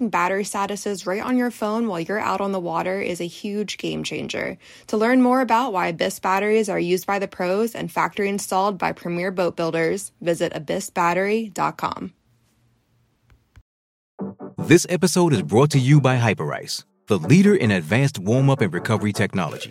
battery statuses right on your phone while you're out on the water is a huge game changer. To learn more about why Abyss batteries are used by the pros and factory installed by premier boat builders, visit abyssbattery.com. This episode is brought to you by Hyperice, the leader in advanced warm up and recovery technology.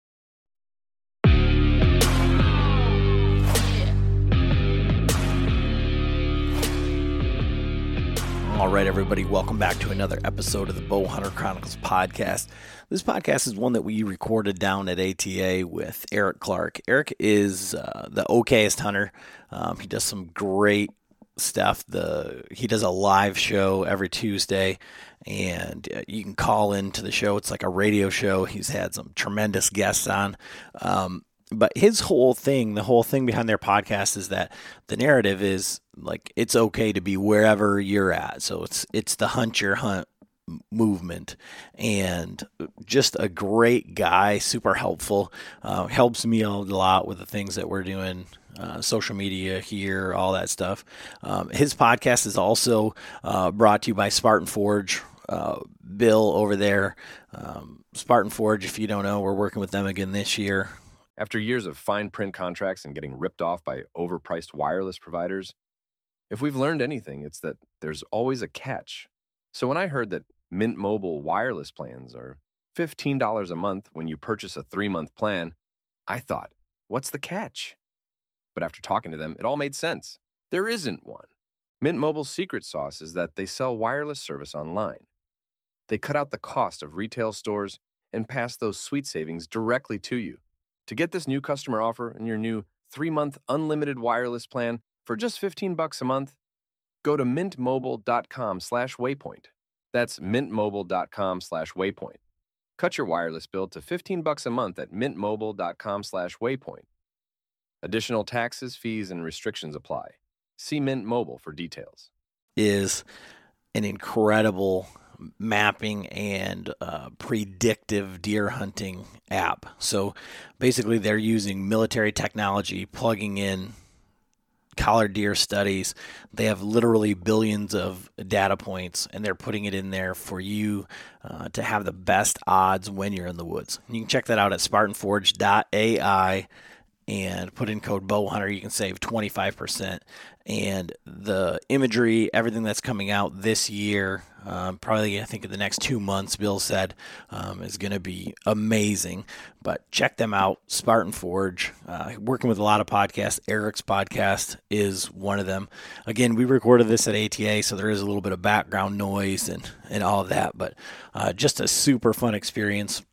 right, everybody, welcome back to another episode of the Bow Hunter Chronicles podcast. This podcast is one that we recorded down at ATA with Eric Clark. Eric is uh, the okayest hunter. Um, he does some great stuff. The he does a live show every Tuesday, and uh, you can call into the show. It's like a radio show. He's had some tremendous guests on. Um, but his whole thing, the whole thing behind their podcast is that the narrative is like it's okay to be wherever you're at. So it's it's the hunt your hunt movement. And just a great guy super helpful uh, helps me a lot with the things that we're doing uh, social media here all that stuff. Um, his podcast is also uh, brought to you by spartan forge uh, bill over there. Um, spartan forge if you don't know we're working with them again this year. After years of fine print contracts and getting ripped off by overpriced wireless providers, if we've learned anything, it's that there's always a catch. So when I heard that Mint Mobile wireless plans are $15 a month when you purchase a three month plan, I thought, what's the catch? But after talking to them, it all made sense. There isn't one. Mint Mobile's secret sauce is that they sell wireless service online. They cut out the cost of retail stores and pass those sweet savings directly to you. To get this new customer offer and your new 3-month unlimited wireless plan for just 15 bucks a month, go to mintmobile.com slash waypoint. That's mintmobile.com slash waypoint. Cut your wireless bill to 15 bucks a month at mintmobile.com slash waypoint. Additional taxes, fees and restrictions apply. See Mint Mobile for details. Is an incredible mapping and uh, predictive deer hunting app. So basically, they're using military technology, plugging in collared deer studies. They have literally billions of data points, and they're putting it in there for you uh, to have the best odds when you're in the woods. You can check that out at SpartanForge.ai and put in code bowhunter you can save 25% and the imagery everything that's coming out this year um, probably I think in the next two months, Bill said, um, is going to be amazing. But check them out, Spartan Forge. Uh, working with a lot of podcasts. Eric's podcast is one of them. Again, we recorded this at ATA, so there is a little bit of background noise and, and all of that, but uh, just a super fun experience.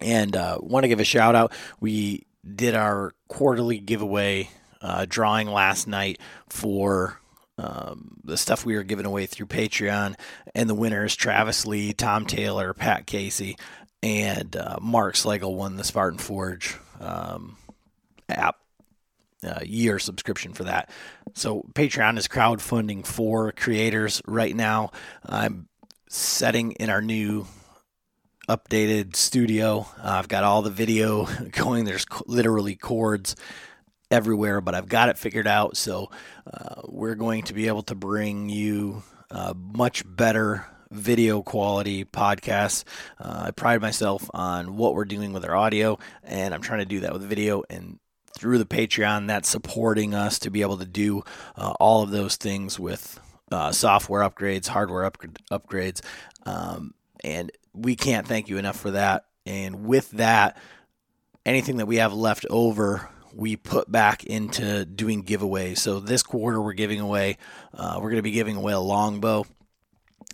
And uh, want to give a shout out. We did our quarterly giveaway uh, drawing last night for um, the stuff we are giving away through Patreon, and the winners Travis Lee, Tom Taylor, Pat Casey, and uh, Mark Slagle won the Spartan Forge um, app uh, year subscription for that. So Patreon is crowdfunding for creators right now. I'm setting in our new updated studio. Uh, I've got all the video going. There's literally cords everywhere, but I've got it figured out. So uh, we're going to be able to bring you uh, much better video quality podcasts. Uh, I pride myself on what we're doing with our audio, and I'm trying to do that with video and through the Patreon that's supporting us to be able to do uh, all of those things with uh, software upgrades, hardware up- upgrades, um, and we can't thank you enough for that. And with that, anything that we have left over we put back into doing giveaways. So this quarter, we're giving away, uh, we're going to be giving away a longbow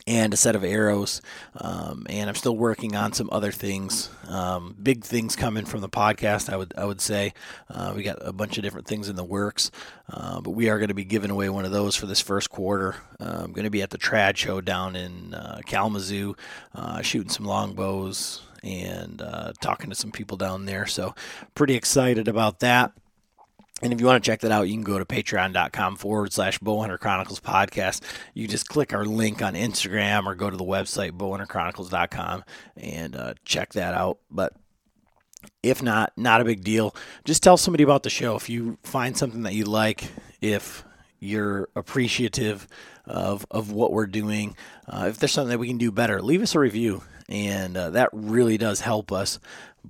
and a set of arrows. Um, and I'm still working on some other things. Um, big things coming from the podcast. I would I would say uh, we got a bunch of different things in the works, uh, but we are going to be giving away one of those for this first quarter. Uh, I'm going to be at the Trad Show down in uh, Kalamazoo, uh, shooting some longbows and uh, talking to some people down there. So pretty excited about that. And if you want to check that out, you can go to patreon.com forward slash Bowhunter Chronicles podcast. You just click our link on Instagram or go to the website, bowhunterchronicles.com, and uh, check that out. But if not, not a big deal. Just tell somebody about the show. If you find something that you like, if you're appreciative of, of what we're doing, uh, if there's something that we can do better, leave us a review. And uh, that really does help us.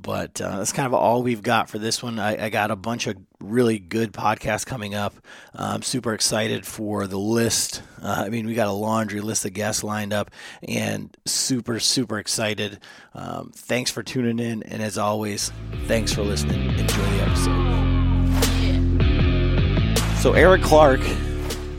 But uh, that's kind of all we've got for this one. I, I got a bunch of really good podcasts coming up. Uh, I'm super excited for the list. Uh, I mean, we got a laundry list of guests lined up and super, super excited. Um, thanks for tuning in. And as always, thanks for listening. Enjoy the episode. So, Eric Clark,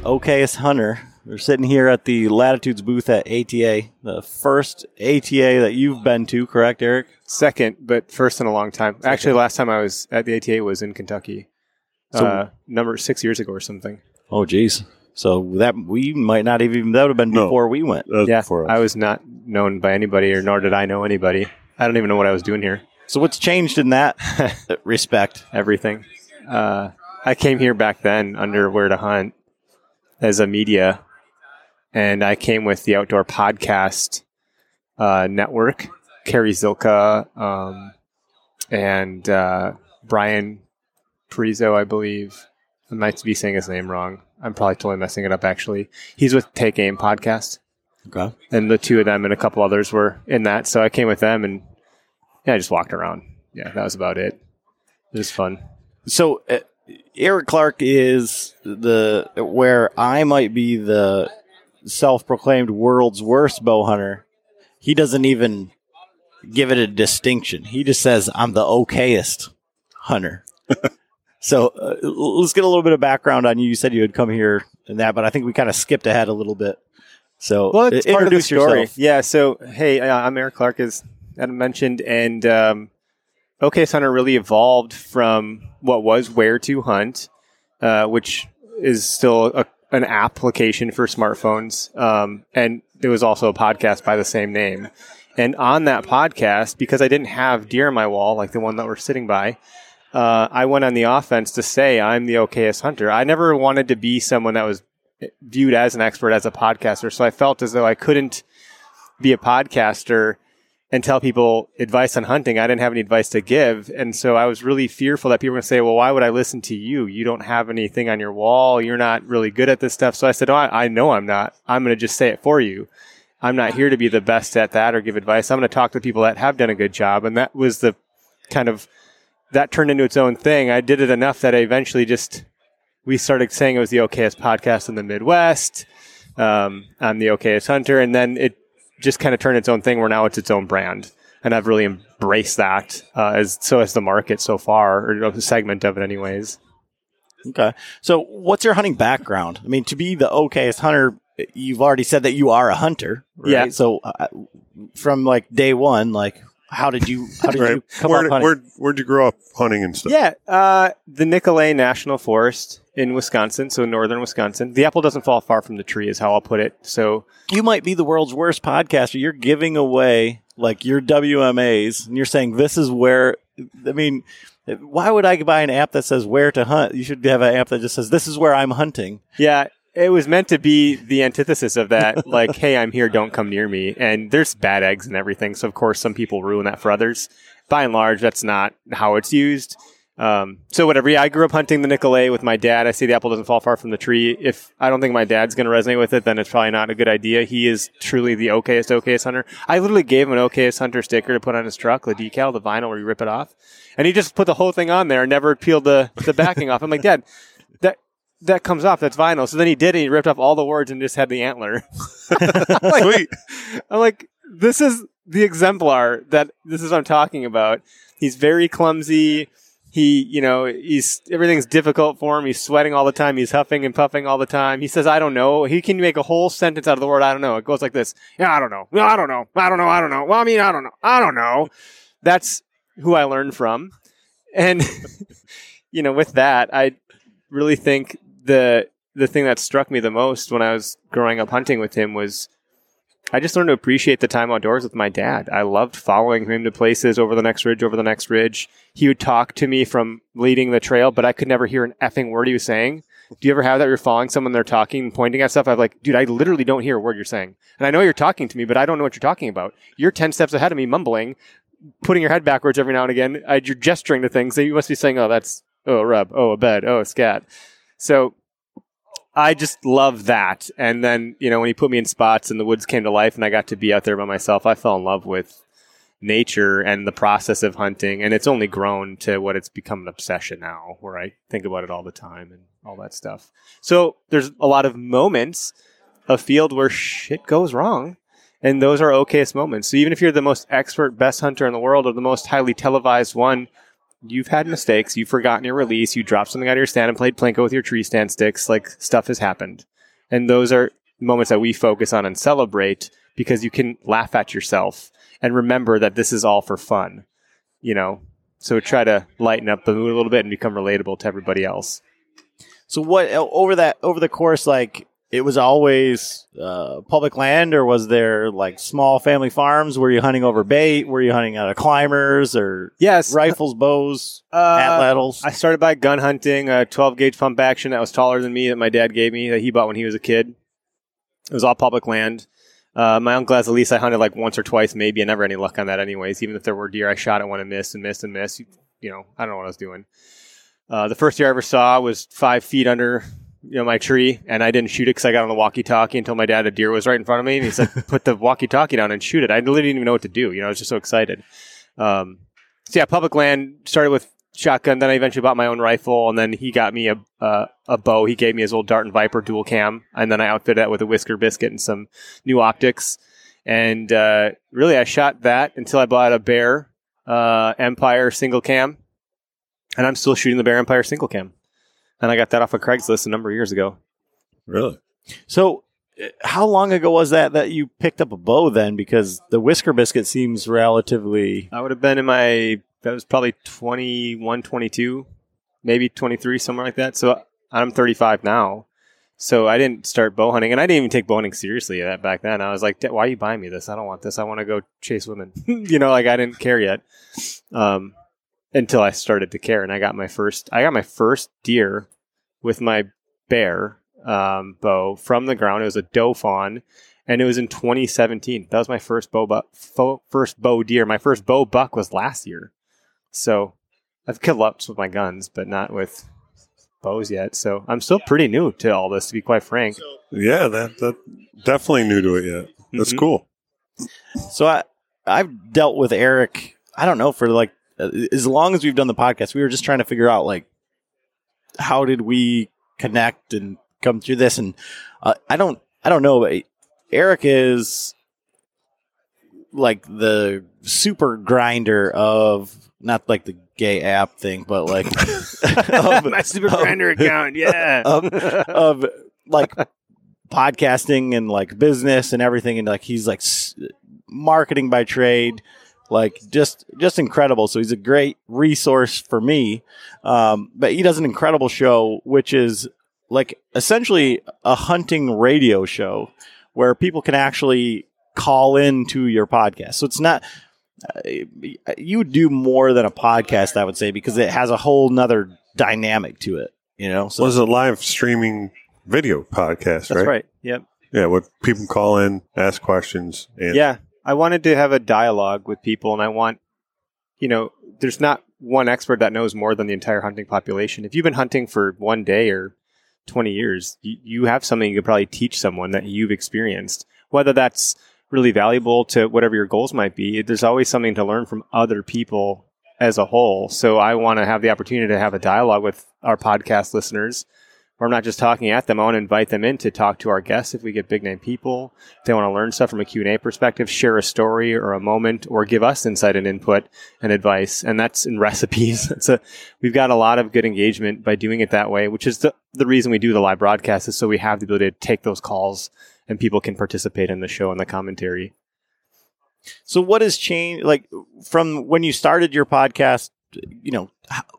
okayest hunter, we're sitting here at the Latitudes booth at ATA, the first ATA that you've been to, correct, Eric? Second, but first in a long time. Actually, last time I was at the ATA was in Kentucky, So- uh, number six years ago or something. Oh, geez. So that we might not even that would have been No. before we went. Uh, yeah, for. I was not known by anybody, or nor did I know anybody. I don't even know what I was doing here. So what's changed in that respect? Everything. Uh, I came here back then under Where to Hunt as a media, and I came with the Outdoor Podcast uh, Network. Carrie Zilka um, and uh, Brian Parizo, I believe. I might be saying his name wrong. I'm probably totally messing it up. Actually, he's with Take Aim Podcast, Okay. and the two of them and a couple others were in that. So I came with them, and yeah, I just walked around. Yeah, that was about it. It was fun. So uh, Eric Clark is the where I might be the self-proclaimed world's worst bow hunter. He doesn't even give it a distinction. He just says I'm the okayest hunter. so uh, let's get a little bit of background on you. You said you had come here and that, but I think we kind of skipped ahead a little bit. So Well, it's part of the story. yourself. Yeah. So, hey, uh, I'm Eric Clark, as Adam mentioned, and um, Hunter really evolved from what was Where to Hunt, uh, which is still a, an application for smartphones, um, and there was also a podcast by the same name. And on that podcast, because I didn't have deer on my wall like the one that we're sitting by, uh, I went on the offense to say I'm the okayest hunter. I never wanted to be someone that was viewed as an expert as a podcaster. So I felt as though I couldn't be a podcaster and tell people advice on hunting. I didn't have any advice to give. And so I was really fearful that people were going to say, well, why would I listen to you? You don't have anything on your wall. You're not really good at this stuff. So I said, oh, I, I know I'm not. I'm going to just say it for you. I'm not here to be the best at that or give advice. I'm going to talk to people that have done a good job. And that was the kind of, that turned into its own thing. I did it enough that I eventually just we started saying it was the okayest podcast in the Midwest. Um, I'm the okayest hunter, and then it just kind of turned its own thing. Where now it's its own brand, and I've really embraced that uh, as so as the market so far, or a segment of it, anyways. Okay. So, what's your hunting background? I mean, to be the okayest hunter, you've already said that you are a hunter, right? Yeah. So, uh, from like day one, like, how did you how did you right. come Where, up hunting? where, where'd you grow up hunting and stuff? Yeah, uh, the Nicolet National Forest in Wisconsin, so northern Wisconsin. The apple doesn't fall far from the tree, is how I'll put it. So you might be the world's worst podcaster. You're giving away like your WMAs, and you're saying this is where. I mean, why would I buy an app that says where to hunt? You should have an app that just says this is where I'm hunting. Yeah, it was meant to be the antithesis of that. like, hey, I'm here, don't come near me. And there's bad eggs and everything. So, of course, some people ruin that for others. By and large, that's not how it's used. Um, so whatever. Yeah, I grew up hunting the Nicolet with my dad. I say the apple doesn't fall far from the tree. If I don't think my dad's going to resonate with it, then it's probably not a good idea. He is truly the okayest, okayest hunter. I literally gave him an okayest hunter sticker to put on his truck, the decal, the vinyl where you rip it off. And he just put the whole thing on there and never peeled the, the backing off. I'm like, Dad, that, that comes off. That's vinyl. So then he did it. He ripped off all the words and just had the antler. Sweet. I'm like, this is the exemplar that this is what I'm talking about. He's very clumsy. He, you know, he's everything's difficult for him. He's sweating all the time. He's huffing and puffing all the time. He says, "I don't know." He can make a whole sentence out of the word "I don't know." It goes like this: "Yeah, I don't know. No, I don't know. I don't know. I don't know. Well, I mean, I don't know. I don't know." That's who I learned from, and you know, with that, I really think the the thing that struck me the most when I was growing up hunting with him was I just learned to appreciate the time outdoors with my dad. I loved following him to places over the next ridge, over the next ridge. He would talk to me from leading the trail, but I could never hear an effing word he was saying. Do you ever have that? You're following someone, they're talking and pointing at stuff. I'm like, dude, I literally don't hear a word you're saying. And I know you're talking to me, but I don't know what you're talking about. You're 10 steps ahead of me, mumbling, putting your head backwards every now and again. I, you're gesturing to things. So you must be saying, oh, that's, oh, a rub, oh, a bed, oh, a scat. So I just love that. And then, you know, when he put me in spots and the woods came to life and I got to be out there by myself, I fell in love with nature and the process of hunting. And it's only grown to what it's become an obsession now, where I think about it all the time and all that stuff. So there's a lot of moments of field where shit goes wrong. And those are okayest moments. So even if you're the most expert, best hunter in the world or the most highly televised one, you've had mistakes. You've forgotten your release. You dropped something out of your stand and played Plinko with your tree stand sticks. Like stuff has happened. And those are moments that we focus on and celebrate because you can laugh at yourself and remember that this is all for fun, you know? So try to lighten up the mood a little bit and become relatable to everybody else. So what over that over the course like it was always uh, public land, or was there like small family farms? Were you hunting over bait? Were you hunting out of climbers or Yes. rifles, bows, Uh, atlatls? I started by gun hunting, a 12 gauge pump action that was taller than me that my dad gave me that he bought when he was a kid. It was all public land. Uh, my uncle has a lease I hunted like once or twice, maybe. I never had any luck on that, anyways. Even if there were deer, I shot at one and missed and missed and missed. You, you know, I don't know what I was doing. Uh, the first deer I ever saw was five feet under you know my tree, and I didn't shoot it because I got on the walkie-talkie until my dad a deer was right in front of me, and he said, "Put the walkie-talkie down and shoot it." I literally didn't even know what to do. You know, I was just so excited. Um, so yeah, public land started with shotgun. Then I eventually bought my own rifle, and then he got me a uh, a bow. He gave me his old Darton Viper dual cam, and then I outfitted that with a whisker biscuit and some new optics. And uh, really, I shot that until I bought a Bear uh, Empire single cam, and I'm still shooting the Bear Empire single cam. And I got that off of Craigslist a number of years ago. Really? so uh, how long ago was that that you picked up a bow then? Because the whisker biscuit seems relatively. I would have been in my that was probably 21, 22, maybe 23, somewhere like that. So I'm 35 now. So I didn't start bow hunting, and I didn't even take bow hunting seriously that back then. I was like, "Why are you buying me this? I don't want this. I want to go chase women." you know, like I didn't care yet um, until I started to care, and I got my first. I got my first deer with my bear um, bow from the ground. It was a doe fawn, and it was in 2017. That was my first bow, bu- fo- first bow deer. My first bow buck was last year. So I've killed lots with my guns, but not with bows yet. So I'm still pretty new to all this, to be quite frank. Yeah, that that definitely new to it yet. That's Mhm. cool. So I I've dealt with Eric. I don't know for like as long as we've done the podcast, we were just trying to figure out like how did we connect and come through this. And uh, I don't I don't know. But Eric is like the super grinder of not like the gay app thing, but like of- my super of- grinder account, yeah. of, of like podcasting and like business and everything and like he's like s- marketing by trade like just just incredible so he's a great resource for me um, but he does an incredible show which is like essentially a hunting radio show where people can actually call into your podcast so it's not uh, you do more than a podcast i would say because it has a whole nother dynamic to it you know so was a live streaming video podcast, That's right? right. Yep. Yeah, what people call in, ask questions, and Yeah. I wanted to have a dialogue with people, and I want, you know, there's not one expert that knows more than the entire hunting population. If you've been hunting for one day or 20 years, you, you have something you could probably teach someone that you've experienced. Whether that's really valuable to whatever your goals might be, there's always something to learn from other people as a whole. So I want to have the opportunity to have a dialogue with our podcast listeners or I'm not just talking at them. I want to invite them in to talk to our guests if we get big name people. If they want to learn stuff from a Q&A perspective, share a story or a moment or give us insight and input and advice. And that's in recipes. It's a, we've got a lot of good engagement by doing it that way, which is the, the reason we do the live broadcast is so we have the ability to take those calls and people can participate in the show and the commentary. So what has changed like from when you started your podcast, you know,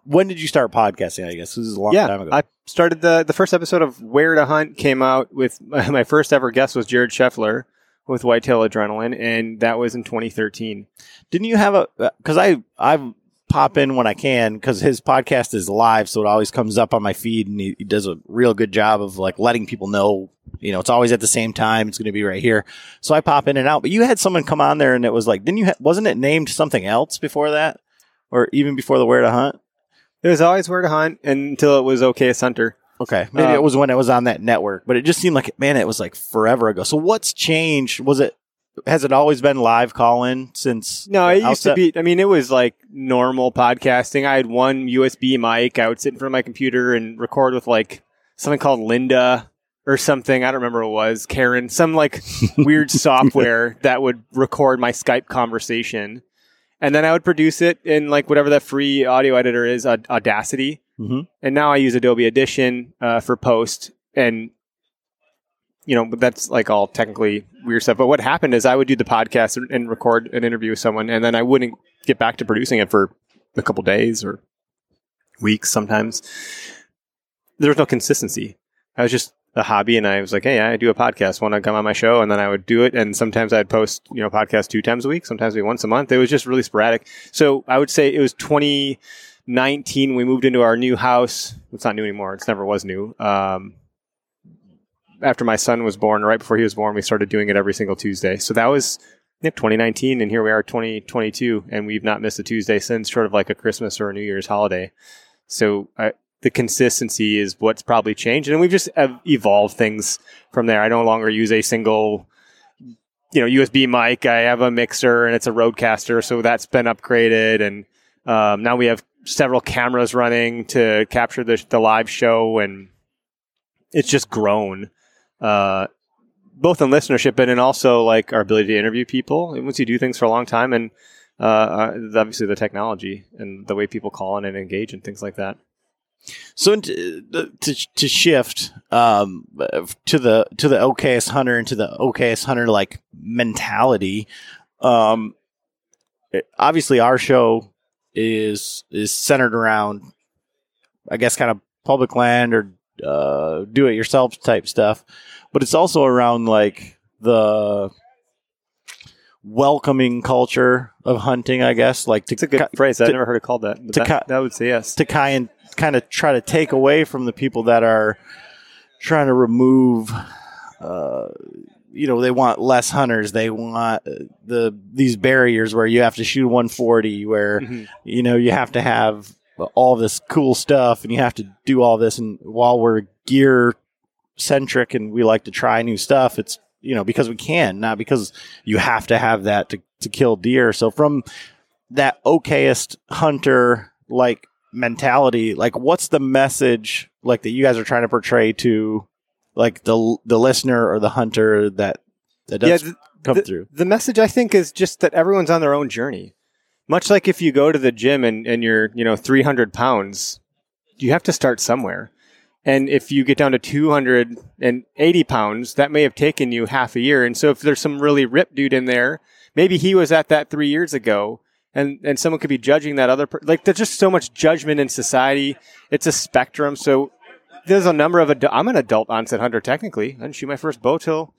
when did you start podcasting? I guess this is a long time ago. I started the the first episode of Where to Hunt came out with my first ever guest was Jared Scheffler with Whitetail Adrenaline, and that was in 2013. Didn't you have a uh, because I I pop in when I can because his podcast is live, so it always comes up on my feed, and he, he does a real good job of like letting people know. You know, it's always at the same time. It's going to be right here, so I pop in and out. But you had someone come on there, and it was like, didn't you? Ha- wasn't it named something else before that, or even before the Where to Hunt? It was always Where to Hunt until it was Okayest Hunter. Okay, maybe Uh, it was when it was on that network, but it just seemed like man, it was like forever ago. So what's changed? Was it has it always been live call in since? No, the it used to be. I mean, it was like normal podcasting. I had one USB mic. I would sit in front of my computer and record with like something called Linda or something. I don't remember what it was. Karen, some like weird software that would record my Skype conversation. And then I would produce it in like whatever that free audio editor is, Aud- Audacity. Mhm. And now I use Adobe Audition uh, for post. And, you know, but that's like all technically weird stuff. But what happened is I would do the podcast and- and record an interview with someone, and then I wouldn't get back to producing it for a couple days or weeks sometimes. There was no consistency. I was just a hobby, and I was like, "Hey, I do a podcast. Want to come on my show?" And then I would do it, and sometimes I'd post, you know, podcast two times a week, sometimes maybe once a month. It was just really sporadic. So I would say it was 2019 we moved into our new house. It's not new anymore. It's never was new. Um, after my son was born, right before he was born, we started doing it every single Tuesday. So that was yeah, 2019, and here we are, 2022, and we've not missed a Tuesday since, sort of like a Christmas or a New Year's holiday. So I, the consistency is what's probably changed, and we've just evolved things from there. I no longer use a single, you know, USB mic. I have a mixer, and it's a RodeCaster, so that's been upgraded, and um, now we have several cameras running to capture the the live show, and it's just grown. Uh, both in listenership and in also like our ability to interview people. And once you do things for a long time, and uh, uh, obviously the technology and the way people call in and engage and things like that. So to, to to shift um, to the to the okayest hunter and to the okayest hunter like mentality, um, obviously our show is is centered around, I guess, kind of public land or uh, do it yourself type stuff, but it's also around like the welcoming culture of hunting. I guess like to It's a good phrase. I've to- never heard it called that. To that, that would say yes. to kind kind of try to take away from the people that are trying to remove uh, you know they want less hunters. They want uh, the these barriers where you have to shoot 140 where Mhm. you know you have to have all this cool stuff and you have to do all this. And while we're gear centric and we like to try new stuff it's you know because we can not because you have to have that to, to kill deer. So from that okayest hunter like mentality like what's the message like that you guys are trying to portray to like the the listener or the hunter that that does th- come the, through The message I think is just that everyone's on their own journey. Much like if you go to the gym and, and you're, you know, 300 pounds, you have to start somewhere. And if you get down to 280 pounds, that may have taken you half a year. And so if there's some really ripped dude in there, maybe he was at that three years ago and, and someone could be judging that other, per- like there's just so much judgment in society. It's a spectrum. So there's a number of, I'm an adult onset hunter technically. I didn't shoot my first bow till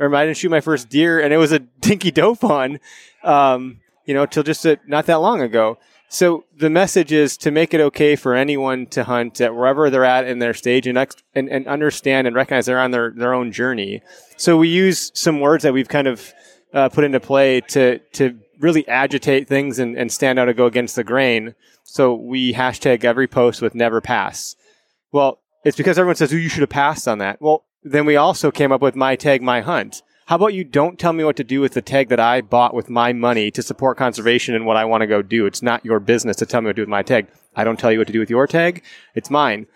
or I didn't shoot my first deer, and it was a dinky doe fawn, um, you know, till just a, not that long ago. So the message is to make it okay for anyone to hunt at wherever they're at in their stage and, ex- and, and understand and recognize they're on their, their own journey. So we use some words that we've kind of uh, put into play to, to really agitate things and, and stand out and go against the grain. So we hashtag every post with never pass. Well, it's because everyone says, oh, you should have passed on that. Well, then we also came up with my tag, my hunt. How about you don't tell me what to do with the tag that I bought with my money to support conservation and what I want to go do? It's not your business to tell me what to do with my tag. I don't tell you what to do with your tag. It's mine.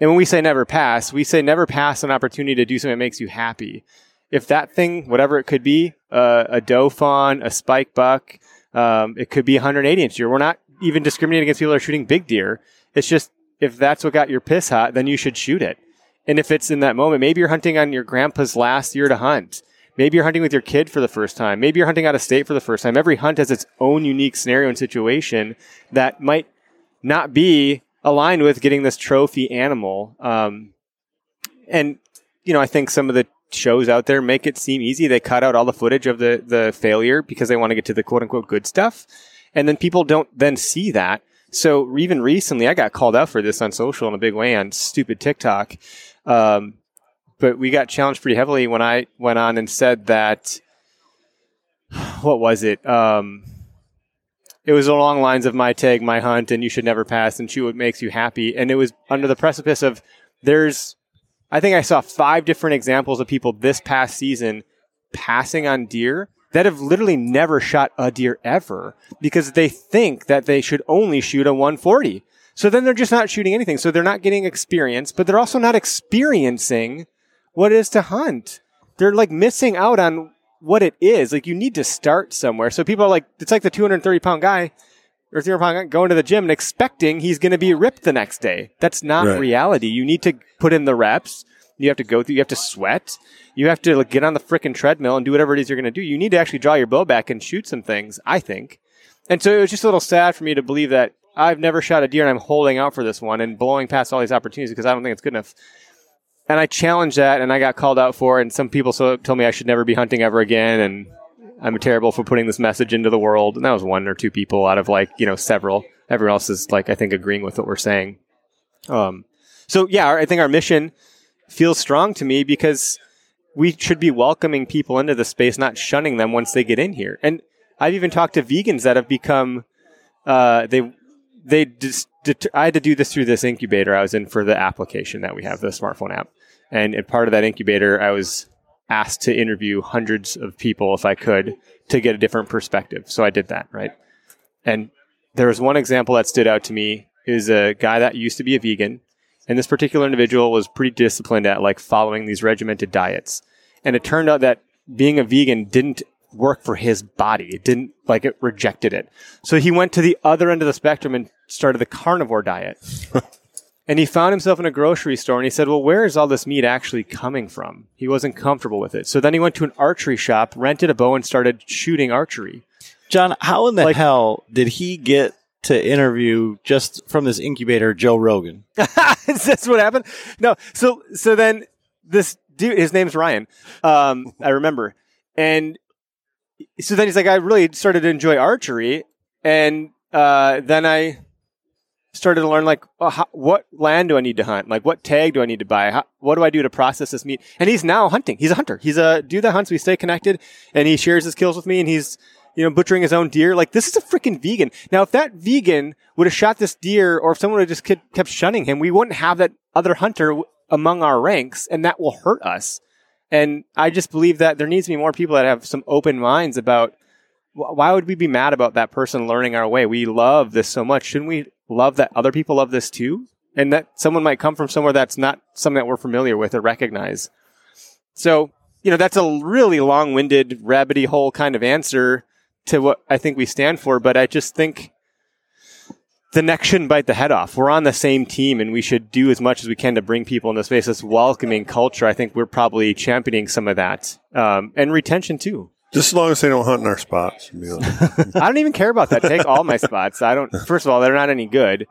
And when we say never pass, we say never pass an opportunity to do something that makes you happy. If that thing, whatever it could be, uh, a doe fawn, a spike buck, um, it could be 180 inch deer. We're not even discriminating against people that are shooting big deer. It's just if that's what got your piss hot, then you should shoot it. And if it's in that moment, maybe you're hunting on your grandpa's last year to hunt. Maybe you're hunting with your kid for the first time. Maybe you're hunting out of state for the first time. Every hunt has its own unique scenario and situation that might not be aligned with getting this trophy animal. Um, and you know, I think some of the shows out there make it seem easy. They cut out all the footage of the the failure because they want to get to the quote unquote good stuff, and then people don't then see that. So even recently, I got called out for this on social in a big way on stupid TikTok. Um, but we got challenged pretty heavily when I went on and said that. What was it? Um, it was along lines of my tag, my hunt, and you should never pass and shoot what makes you happy. And it was under the precipice of there's, I think I saw five different examples of people this past season passing on deer that have literally never shot a deer ever because they think that they should only shoot a 140. So then they're just not shooting anything. So they're not getting experience, but they're also not experiencing what it is to hunt. They're like missing out on what it is. Like you need to start somewhere. So people are like, it's like the 230 pound guy or 300 pound going to the gym and expecting he's going to be ripped the next day. That's not Right. reality. You need to put in the reps. You have to go through, you have to sweat. You have to like, get on the freaking treadmill and do whatever it is you're going to do. You need to actually draw your bow back and shoot some things, I think. And so it was just a little sad for me to believe that I've never shot a deer and I'm holding out for this one and blowing past all these opportunities because I don't think it's good enough. And I challenged that and I got called out for it. And some people so, told me I should never be hunting ever again. And I'm terrible for putting this message into the world. And that was one or two people out of like, you know, several. Everyone else is like, I think agreeing with what we're saying. Um, so yeah, I think our mission feels strong to me because we should be welcoming people into the space, not shunning them once they get in here. And I've even talked to vegans that have become, uh, they, they just, I had to do this through this incubator I was in for the application that we have, the smartphone app. And part of that incubator, I was asked to interview hundreds of people if I could to get a different perspective. So I did that, right? And there was one example that stood out to me is a guy that used to be a vegan. And this particular individual was pretty disciplined at like following these regimented diets. And it turned out that being a vegan didn't work for his body. It didn't like it rejected it. So he went to the other end of the spectrum and started the carnivore diet. and he found himself in a grocery store and he said, Well, where is all this meat actually coming from? He wasn't comfortable with it. So then he went to an archery shop, rented a bow, and started shooting archery. John, how in the Like- hell did he get to interview just from this incubator Joe Rogan? is this what happened? No. So so then this dude, his name's Ryan. Um, I remember, and so then he's like, I really started to enjoy archery, and uh, then I started to learn like how, what land do I need to hunt? Like what tag do I need to buy? How, what do I do to process this meat? And he's now hunting. He's a hunter. He's a do the hunts. We stay connected, and he shares his kills with me, and he's you know butchering his own deer. Like this is a freaking vegan. Now, if that vegan would have shot this deer, or if someone would have just kept, shunning him, we wouldn't have that other hunter among our ranks, and that will hurt us. And I just believe that there needs to be more people that have some open minds about why would we be mad about that person learning our way? We love this so much. Shouldn't we love that other people love this too? And that someone might come from somewhere that's not something that we're familiar with or recognize. So, you know, that's a really long winded, rabbity hole kind of answer to what I think we stand for. But I just think the neck shouldn't bite the head off. We're on the same team and we should do as much as we can to bring people in the space. This welcoming culture, I think we're probably championing some of that. Um, and retention too. Just as long as they don't hunt in our spots. you'll be okay. I don't even care about that. Take all my spots. I don't. First of all, they're not any good,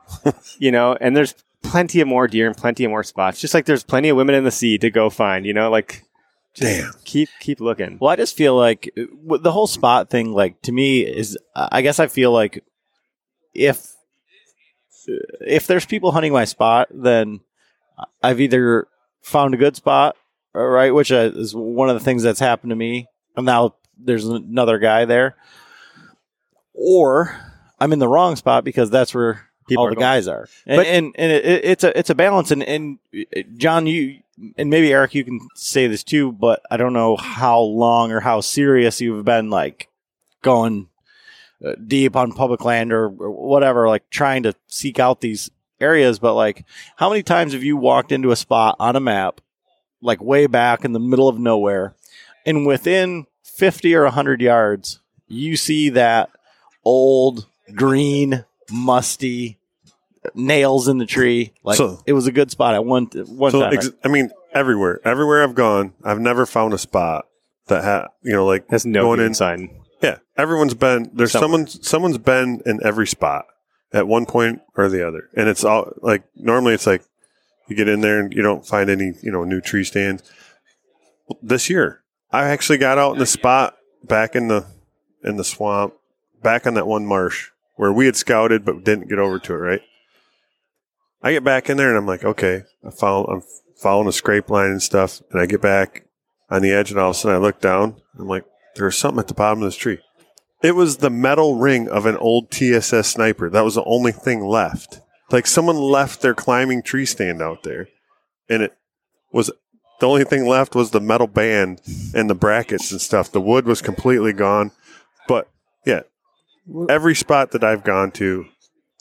you know. And there's plenty of more deer and plenty of more spots. Just like there's plenty of women in the sea to go find. You know, like just Damn. keep keep looking. Well, I just feel like uh, w- the whole spot thing, like to me, is I guess I feel like if if there's people hunting my spot, then I've either found a good spot, uh, right, which uh, is one of the things that's happened to me, and now there's another guy there, or I'm in the wrong spot because that's where People all the going. guys are, and But- and, and it, it- it's a it's a balance, and and John, you and maybe Eric, you can say this too, but I don't know how long or how serious you've been like going uh, deep on public land or, or whatever, like trying to seek out these areas, but like, how many times have you walked into a spot on a map, like way back in the middle of nowhere, and within 50 or 100 yards, you see that old, green, musty nails in the tree. Like, So- it was a good spot at one, one So, time. ex- I mean, everywhere, everywhere I've gone, I've never found a spot that had, you know, like That's no going good in. sign. Yeah, everyone's been there's Somewhere. someone someone's been in every spot at one point or the other, and it's all like normally it's like you get in there and you don't find any you know new tree stands. This year, I actually got out in the spot back in the in the swamp, back on that one marsh where we had scouted but didn't get over to it. Right, I get back in there and I'm like, okay, I follow I'm following a scrape line and stuff, and I get back on the edge, and all of a sudden I look down. I'm like, there's something at the bottom of this tree. It was the metal ring of an old TSS sniper. That was the only thing left. Like someone left their climbing tree stand out there, and it was the only thing left was the metal band and the brackets and stuff. The wood was completely gone. But yeah, every spot that I've gone to,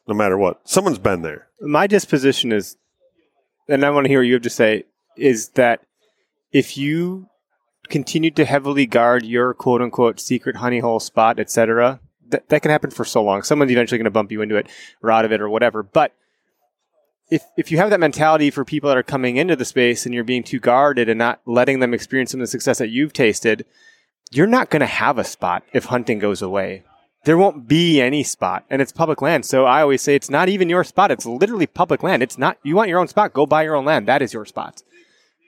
no matter what, someone's been there. my disposition is, and I want to hear what you have to say, is that if you continue to heavily guard your quote unquote secret honey hole spot, etc., that, that can happen for so long. Someone's eventually going to bump you into it or out of it or whatever. But if, if you have that mentality for people that are coming into the space and you're being too guarded and not letting them experience some of the success that you've tasted, you're not going to have a spot if hunting goes away there won't be any spot and it's public land. So I always say it's not even your spot. It's literally public land. It's not, you want your own spot, go buy your own land. That is your spot.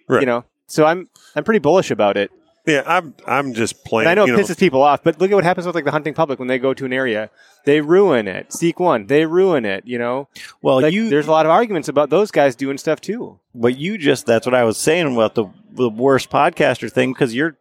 Right. You know, so I'm, I'm pretty bullish about it. Yeah, I'm I'm just playing. And I know it you know, pisses people off, but look at what happens with like the hunting public when they go to an area. They ruin it. Seek one, they ruin it, you know? well, Like, you, there's a lot of arguments about those guys doing stuff too. But you just that's what I was saying about the the worst podcaster thing because you're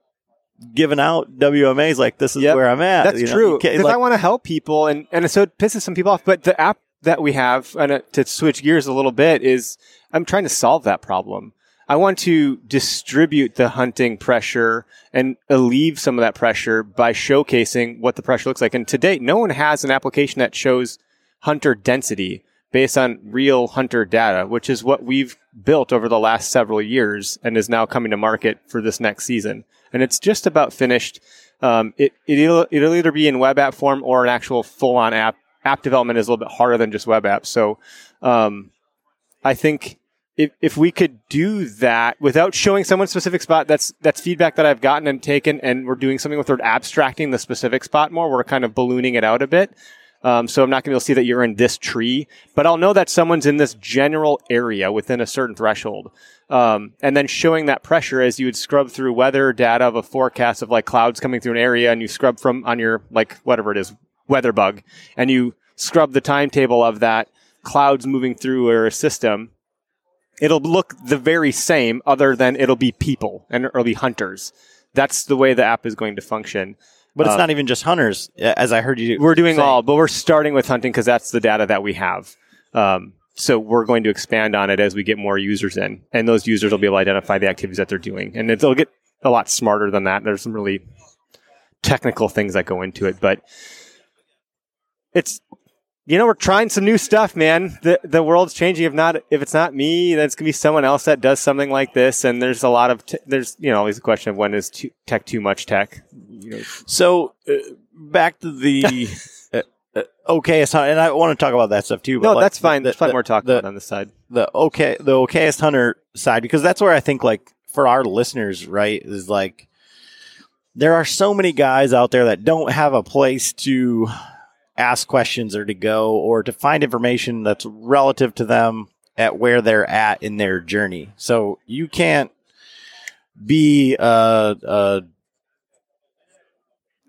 giving out WMAs like this is Yep. where I'm at. That's you know? true. You Because like- I want to help people, and and so it pisses some people off. But the app that we have, and uh, to switch gears a little bit, is I'm trying to solve that problem. I want to distribute the hunting pressure and alleviate some of that pressure by showcasing what the pressure looks like. And to date, no one has an application that shows hunter density based on real hunter data, which is what we've built over the last several years and is now coming to market for this next season. And it's just about finished. Um, it, it'll, it'll either be in web app form or an actual full on app. App development is a little bit harder than just web apps. So, um, I think if, if we could do that without showing someone specific spot, that's, that's feedback that I've gotten and taken. And we're doing something with we're abstracting the specific spot more. We're kind of ballooning it out a bit. Um, so I'm not going to be able to see that you're in this tree, but I'll know that someone's in this general area within a certain threshold. Um, and then showing that pressure as you would scrub through weather data of a forecast of like clouds coming through an area and you scrub from on your like whatever it is, weather bug, and you scrub the timetable of that clouds moving through or a system. It'll look the very same other than it'll be people and it'll be hunters. That's the way the app is going to function. but it's uh, not even just hunters, as I heard you. We're doing say. all, but we're starting with hunting because that's the data that we have. Um, so we're going to expand on it as we get more users in, and those users will be able to identify the activities that they're doing, and it'll get a lot smarter than that. There's some really technical things that go into it, but it's you know we're trying some new stuff, man. the The world's changing. If not, if it's not me, then it's gonna be someone else that does something like this. And there's a lot of t- there's you know always a question of when is too, tech too much tech. You know, So uh, back to the uh, uh, okayest hunter, and I want to talk about that stuff too. But no, like, that's fine. the- that's fine. the- we're talking the- about on this side. the okay the okayest hunter side because that's where I think like for our listeners, right, is like there are so many guys out there that don't have a place to ask questions or to go or to find information that's relative to them at where they're at in their journey. So you can't be a, a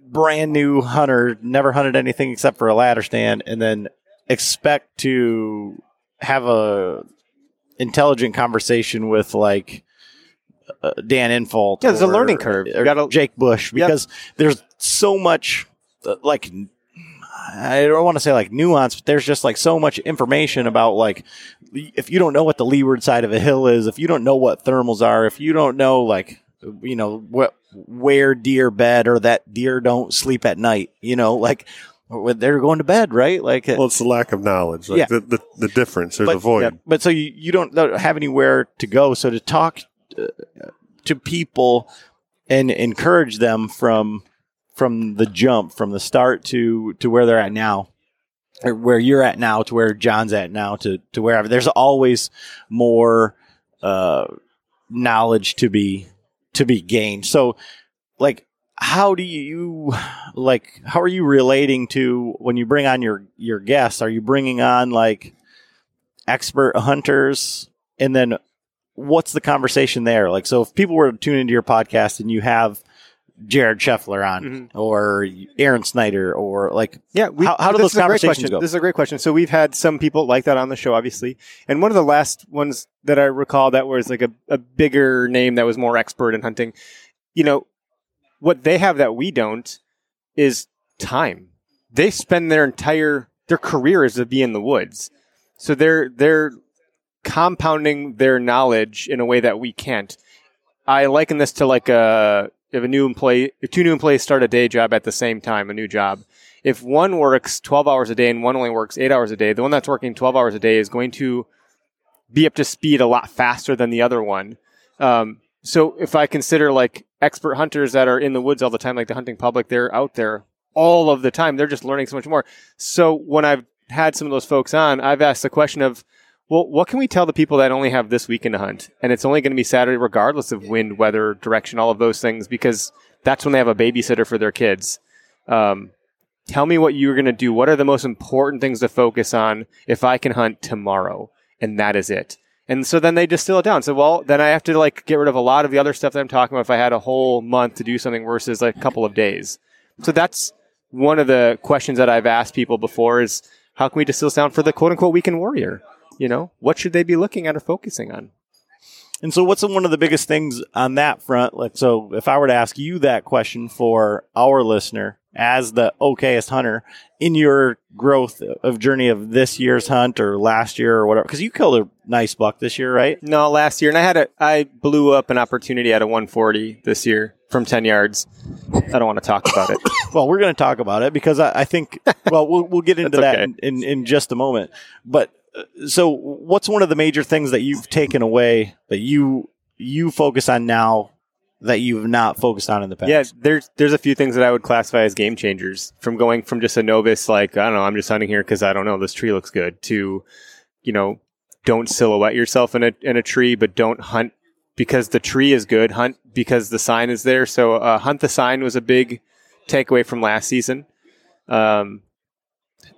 brand new hunter, never hunted anything except for a ladder stand, and then expect to have a intelligent conversation with like uh, Dan Infalt. Yeah, there's a learning curve. You gotta- Jake Bush Yep. because there's so much uh, like I don't want to say like nuance, but there's just like so much information about like if you don't know what the leeward side of a hill is, if you don't know what thermals are, if you don't know like you know what where deer bed or that deer don't sleep at night, you know, like when they're going to bed, right? Like, Well, it's the lack of knowledge. Like Yeah. the, the, the difference. There's But- a void. yeah. but so you, you don't don't have anywhere to go. So to talk uh, to people and encourage them from from the jump, from the start to to where they're at now, or where you're at now to where John's at now to to wherever. There's always more uh, knowledge to be to be gained. So, like, how do you like? How are you relating to when you bring on your your guests? Are you bringing on like expert hunters, and then what's the conversation there? Like, so if people were to tune into your podcast and you have Jared Scheffler on Mhm. or Aaron Snyder or like Yeah, we, How- how do this those is a great conversations question. go? This is a great question. So we've had some people like that on the show, obviously, and one of the last ones that I recall that was like a, a bigger name that was more expert in hunting. You know, what they have that we don't is time. They spend their entire their career is to be in the woods, so they're they're compounding their knowledge in a way that we can't. I liken this to like a if a new employee, if two new employees start a day job at the same time, a new job. If one works 12 hours a day and one only works eight hours a day, the one that's working 12 hours a day is going to be up to speed a lot faster than the other one. Um, so if I consider like expert hunters that are in the woods all the time, like the hunting public, they're out there all of the time. They're just learning so much more. So when I've had some of those folks on, I've asked the question of, well, what can we tell the people that only have this weekend to hunt? And it's only going to be Saturday, regardless of wind, weather, direction, all of those things, because that's when they have a babysitter for their kids. Um, tell me what you're going to do. What are the most important things to focus on if I can hunt tomorrow? And that is it. And so then they distill it down. So, well, then I have to like get rid of a lot of the other stuff that I'm talking about if I had a whole month to do something versus like a couple of days. So that's one of the questions that I've asked people before is how can we distill down for the quote unquote weekend warrior? You know, what should they be looking at or focusing on? And so, what's one of the biggest things on that front? Like, so if I were to ask you that question for our listener as the okayest hunter in your growth of journey of this year's hunt or last year or whatever, because you killed a nice buck this year, right? No, last year, and I had a, I blew up an opportunity at a 140 this year from 10 yards. I don't want to talk about it. Well, we're going to talk about it because I, I think, well, we'll, we'll get into that okay. in, in, in just a moment. But so, what's one of the major things that you've taken away that you you focus on now that you've not focused on in the past? Yeah, there's there's a few things that I would classify as game changers from going from just a novice, like I don't know, I'm just hunting here because I don't know this tree looks good, to you know, don't silhouette yourself in a in a tree, but don't hunt because the tree is good. Hunt because the sign is there. So uh, hunt the sign was a big takeaway from last season. Um,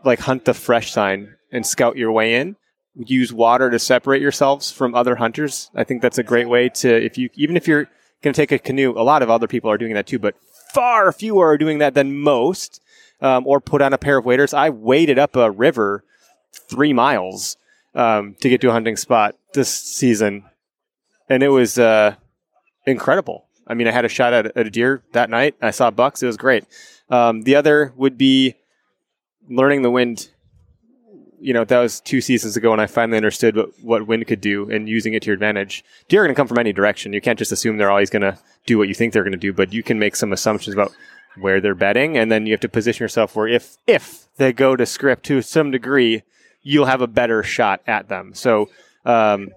like hunt the fresh sign and scout your way in. Use water to separate yourselves from other hunters. I think that's a great way to if you even if you're going to take a canoe. A lot of other people are doing that too, but far fewer are doing that than most. Um, or put on a pair of waders. I waded up a river three miles um, to get to a hunting spot this season, and it was uh, incredible. I mean, I had a shot at, at a deer that night. I saw bucks. It was great. Um, the other would be learning the wind. You know, that was two seasons ago, and I finally understood what, what wind could do and using it to your advantage. Deer are going to come from any direction. You can't just assume they're always going to do what you think they're going to do, but you can make some assumptions about where they're betting, and then you have to position yourself where if if they go to script to some degree, you'll have a better shot at them. So, um,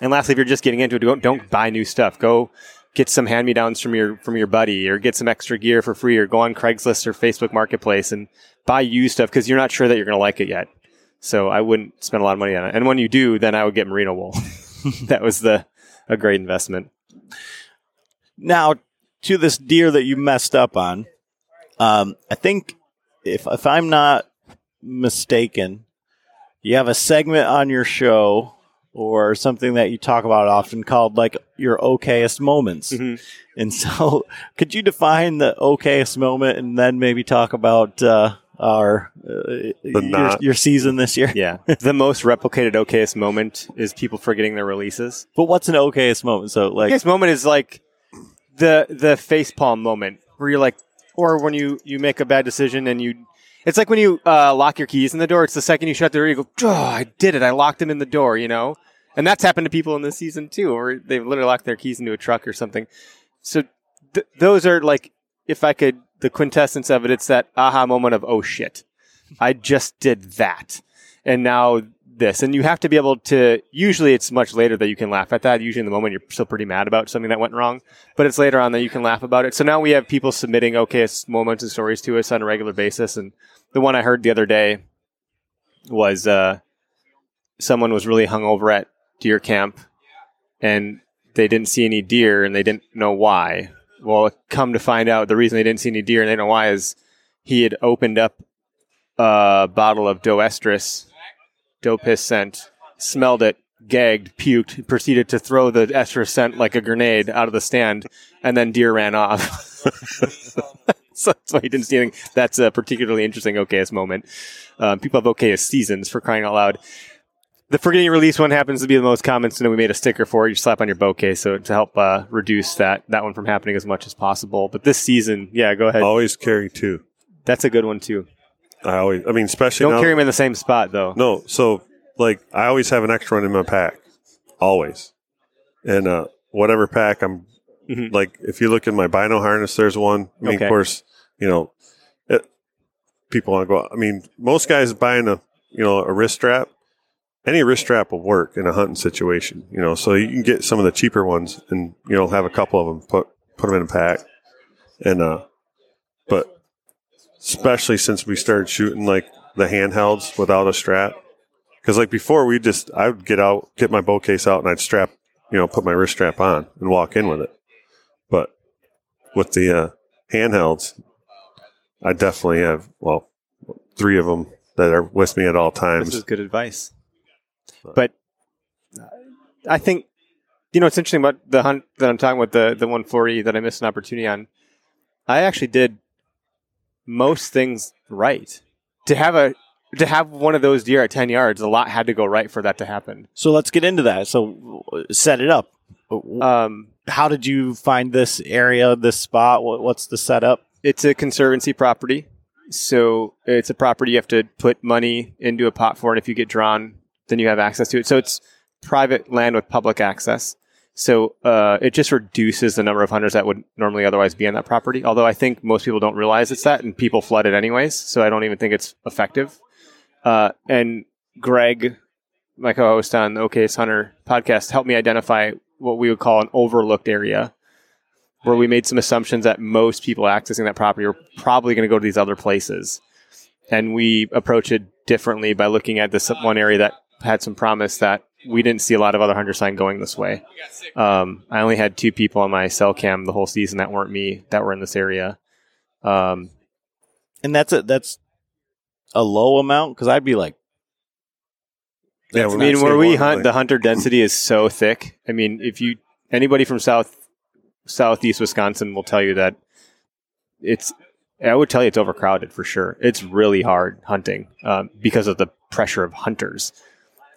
and lastly, if you're just getting into it, don't don't buy new stuff. Go get some hand me downs from your from your buddy, or get some extra gear for free, or go on Craigslist or Facebook Marketplace and buy used stuff because you're not sure that you're going to like it yet. So I wouldn't spend a lot of money on it. And when you do, then I would get merino wool. that was the a great investment. Now, to this deer that you messed up on, um, I think if if I'm not mistaken, you have a segment on your show or something that you talk about often called like your okayest moments. Mhm. And so, could you define the okayest moment and then maybe talk about uh, our uh, your, your season this year? Yeah. the most replicated okayest moment is people forgetting their releases. But what's an okayest moment? So, like, Okayest moment is like the the facepalm moment where you're like, or when you you make a bad decision and you. It's like when you uh, lock your keys in the door. It's the second you shut the door, you go, "Oh, I did it! I locked them in the door." You know, and that's happened to people in this season too, where they've literally locked their keys into a truck or something. So th- those are like, if I could the quintessence of it. It's that aha moment of, oh shit, I just did that. And now this. And you have to be able to, usually it's much later that you can laugh at that. Usually in the moment you're still pretty mad about something that went wrong, but it's later on that you can laugh about it. So now we have people submitting, okay, moments and stories to us on a regular basis. And the one I heard the other day was, uh, someone was really hungover at deer camp and they didn't see any deer and they didn't know why. Well, come to find out, the reason they didn't see any deer and they don't know why is he had opened up a bottle of doe estrus, doe piss scent, smelled it, gagged, puked, proceeded to throw the estrus scent like a grenade out of the stand, and then deer ran off. so that's why he didn't see anything. That's a particularly interesting okayest moment. Um, people have okayest seasons for crying out loud. The forgetting release one happens to be the most common, so we made a sticker for it. You slap on your bow case, so to help uh, reduce that that one from happening as much as possible. But this season, yeah, go ahead. Always carry two. That's a good one too. I always, I mean, especially Don't now- carry them in the same spot though. No, so like I always have an extra one in my pack, always, and uh, whatever pack I'm Mhm. like. If you look in my bino harness, there's one. I mean, Okay. of course, you know, it, people want to go. I mean, most guys buying a you know a wrist strap. Any wrist strap will work in a hunting situation, you know. So you can get some of the cheaper ones, and you know have a couple of them put put them in a pack, and uh, but especially since we started shooting like the handhelds without a strap. Because like before, we just I would get out, get my bow case out, and I'd strap, you know, put my wrist strap on and walk in with it. But with the uh, handhelds, I definitely have well three of them that are with me at all times. This is good advice. But I think you know it's interesting about the hunt that I'm talking about the the 140 that I missed an opportunity on. I actually did most things right. To have a to have one of those deer at 10 yards, a lot had to go right for that to happen. So let's get into that. So uh, set it up. Um, How did you find this area, this spot? What's the setup? it's a conservancy property. So it's a property you have to put money into a pot for, and if you get drawn, then you have access to it. So it's private land with public access. So uh, it just reduces the number of hunters that would normally otherwise be on that property. Although I think most people don't realize it's that, and people flood it anyways. So I don't even think it's effective. Uh, and Greg, my co-host on the Okayest Hunter podcast, helped me identify what we would call an overlooked area where we made some assumptions that most people accessing that property are probably going to go to these other places. And we approach it differently by looking at this one area that had some promise that we didn't see a lot of other hunter sign going this way. Um, I only had two people on my cell cam the whole season that weren't me that were in this area. Um, And that's a that's a low amount because I'd be like, Yeah, I mean, where we hunt, like- the hunter density is so thick. I mean, if you anybody from south southeast Wisconsin will tell you that it's. I would tell you it's overcrowded for sure. It's really hard hunting um, because of the pressure of hunters.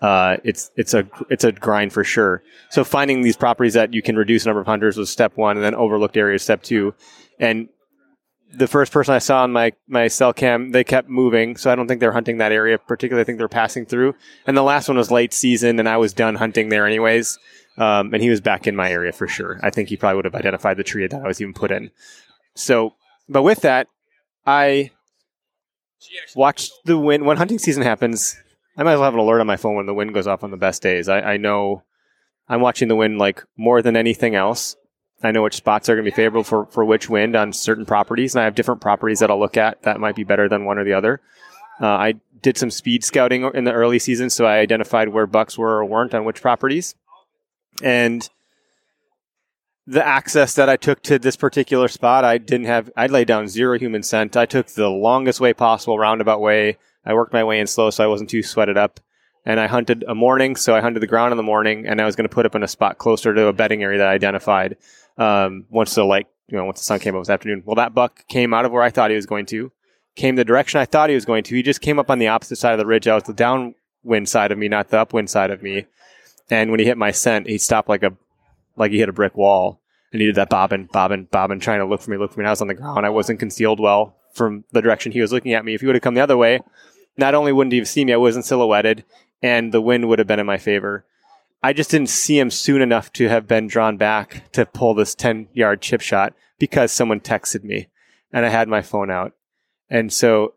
Uh, it's it's a it's a grind for sure. So finding these properties that you can reduce number of hunters was step one, and then overlooked areas step two. And the first person I saw on my my cell cam, they kept moving, so I don't think they're hunting that area particularly. I think they're passing through. And the last one was late season, and I was done hunting there anyways. Um, and he was back in my area for sure. I think he probably would have identified the tree that I was even put in. So, but with that, I watched the wind when hunting season happens. I might as well have an alert on my phone when the wind goes off on the best days. I, I know I'm watching the wind like more than anything else. I know which spots are going to be favorable for, for which wind on certain properties, and I have different properties that I'll look at that might be better than one or the other. Uh, I did some speed scouting in the early season, so I identified where bucks were or weren't on which properties. And the access that I took to this particular spot, I didn't have, I laid down zero human scent. I took the longest way possible, roundabout way. I worked my way in slow, so I wasn't too sweated up. And I hunted a morning, so I hunted the ground in the morning, and I was going to put up in a spot closer to a bedding area that I identified. Um, once the light, you know, once the sun came up this afternoon. Well, that buck came out of where I thought he was going to, came the direction I thought he was going to. He just came up on the opposite side of the ridge. That was the downwind side of me, not the upwind side of me. And when he hit my scent, he stopped like a, like he hit a brick wall. And he did that bobbing, bobbing, bobbing, trying to look for me, look for me. And I was on the ground. I wasn't concealed well from the direction he was looking at me. If he would have come the other way, not only wouldn't he have seen me, I wasn't silhouetted, and the wind would have been in my favor. I just didn't see him soon enough to have been drawn back to pull this 10 yard chip shot because someone texted me. and I had my phone out. And so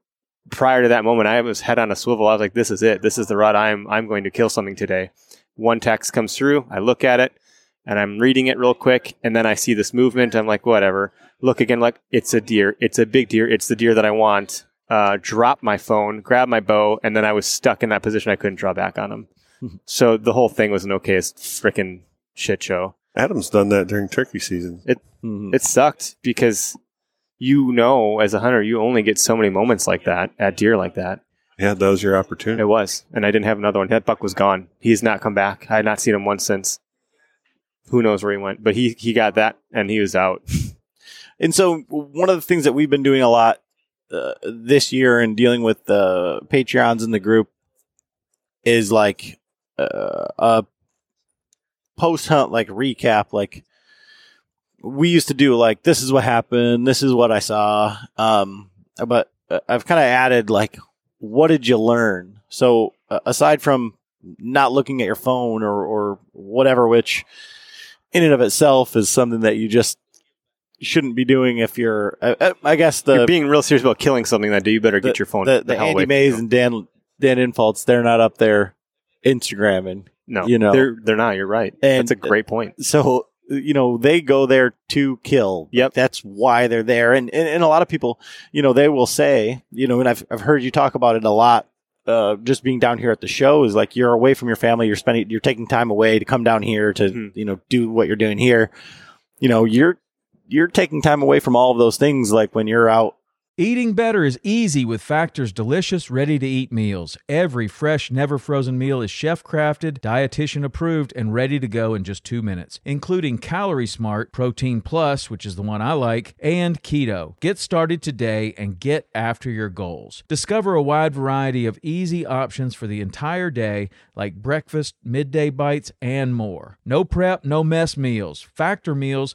prior to that moment, I was head on a swivel. I was like, this is it. This is the rod. I'm, I'm going to kill something today. One text comes through. I look at it and I'm reading it real quick. And then I see this movement. I'm like, whatever. Look again, like it's a deer. It's a big deer. It's the deer that I want. Uh, drop my phone, grab my bow, and then I was stuck in that position. I couldn't draw back on him. so the whole thing was an okay freaking shit show. Adam's done that during turkey season. Mhm. It sucked because you know, as a hunter, you only get so many moments like that at deer like that. Yeah, that was your opportunity. It was, and I didn't have another one. That buck was gone. He's not come back. I had not seen him once since. Who knows where he went? But he he got that, and he was out. And so, one of the things that we've been doing a lot this year and dealing with the Patreons in the group is like uh, a post hunt like recap. Like we used to do, like this is what happened, this is what I saw. Um, but uh, I've kind of added like, what did you learn? So uh, aside from not looking at your phone or or whatever, which in and of itself is something that you just shouldn't be doing if you're. I, I- I guess the You're being real serious about killing something that day. You better get your phone. the, the, hell Andy from Mays you. and Dan Dan Infalts, they're not up there Instagramming. no, you know. they're they're not. You're right. And- That's a great point. So you know they go there to kill. Yep. that's why they're there. And, and and a lot of people, you know, they will say, you know, and I've I've heard you talk about it a lot. Uh, just being down here at the show is like you're away from your family. You're spending, you're taking time away to come down here to, Mhm. you know, do what you're doing here. You know, you're you're taking time away from all of those things. Like when you're out Eating better is easy with Factor's delicious, ready to eat meals. Every fresh, never frozen meal is chef crafted, dietitian approved, and ready to go in just two minutes, including Calorie Smart, Protein Plus, which is the one I like, and Keto. Get started today and get after your goals. Discover a wide variety of easy options for the entire day, like breakfast, midday bites, and more. No prep, no mess meals. Factor meals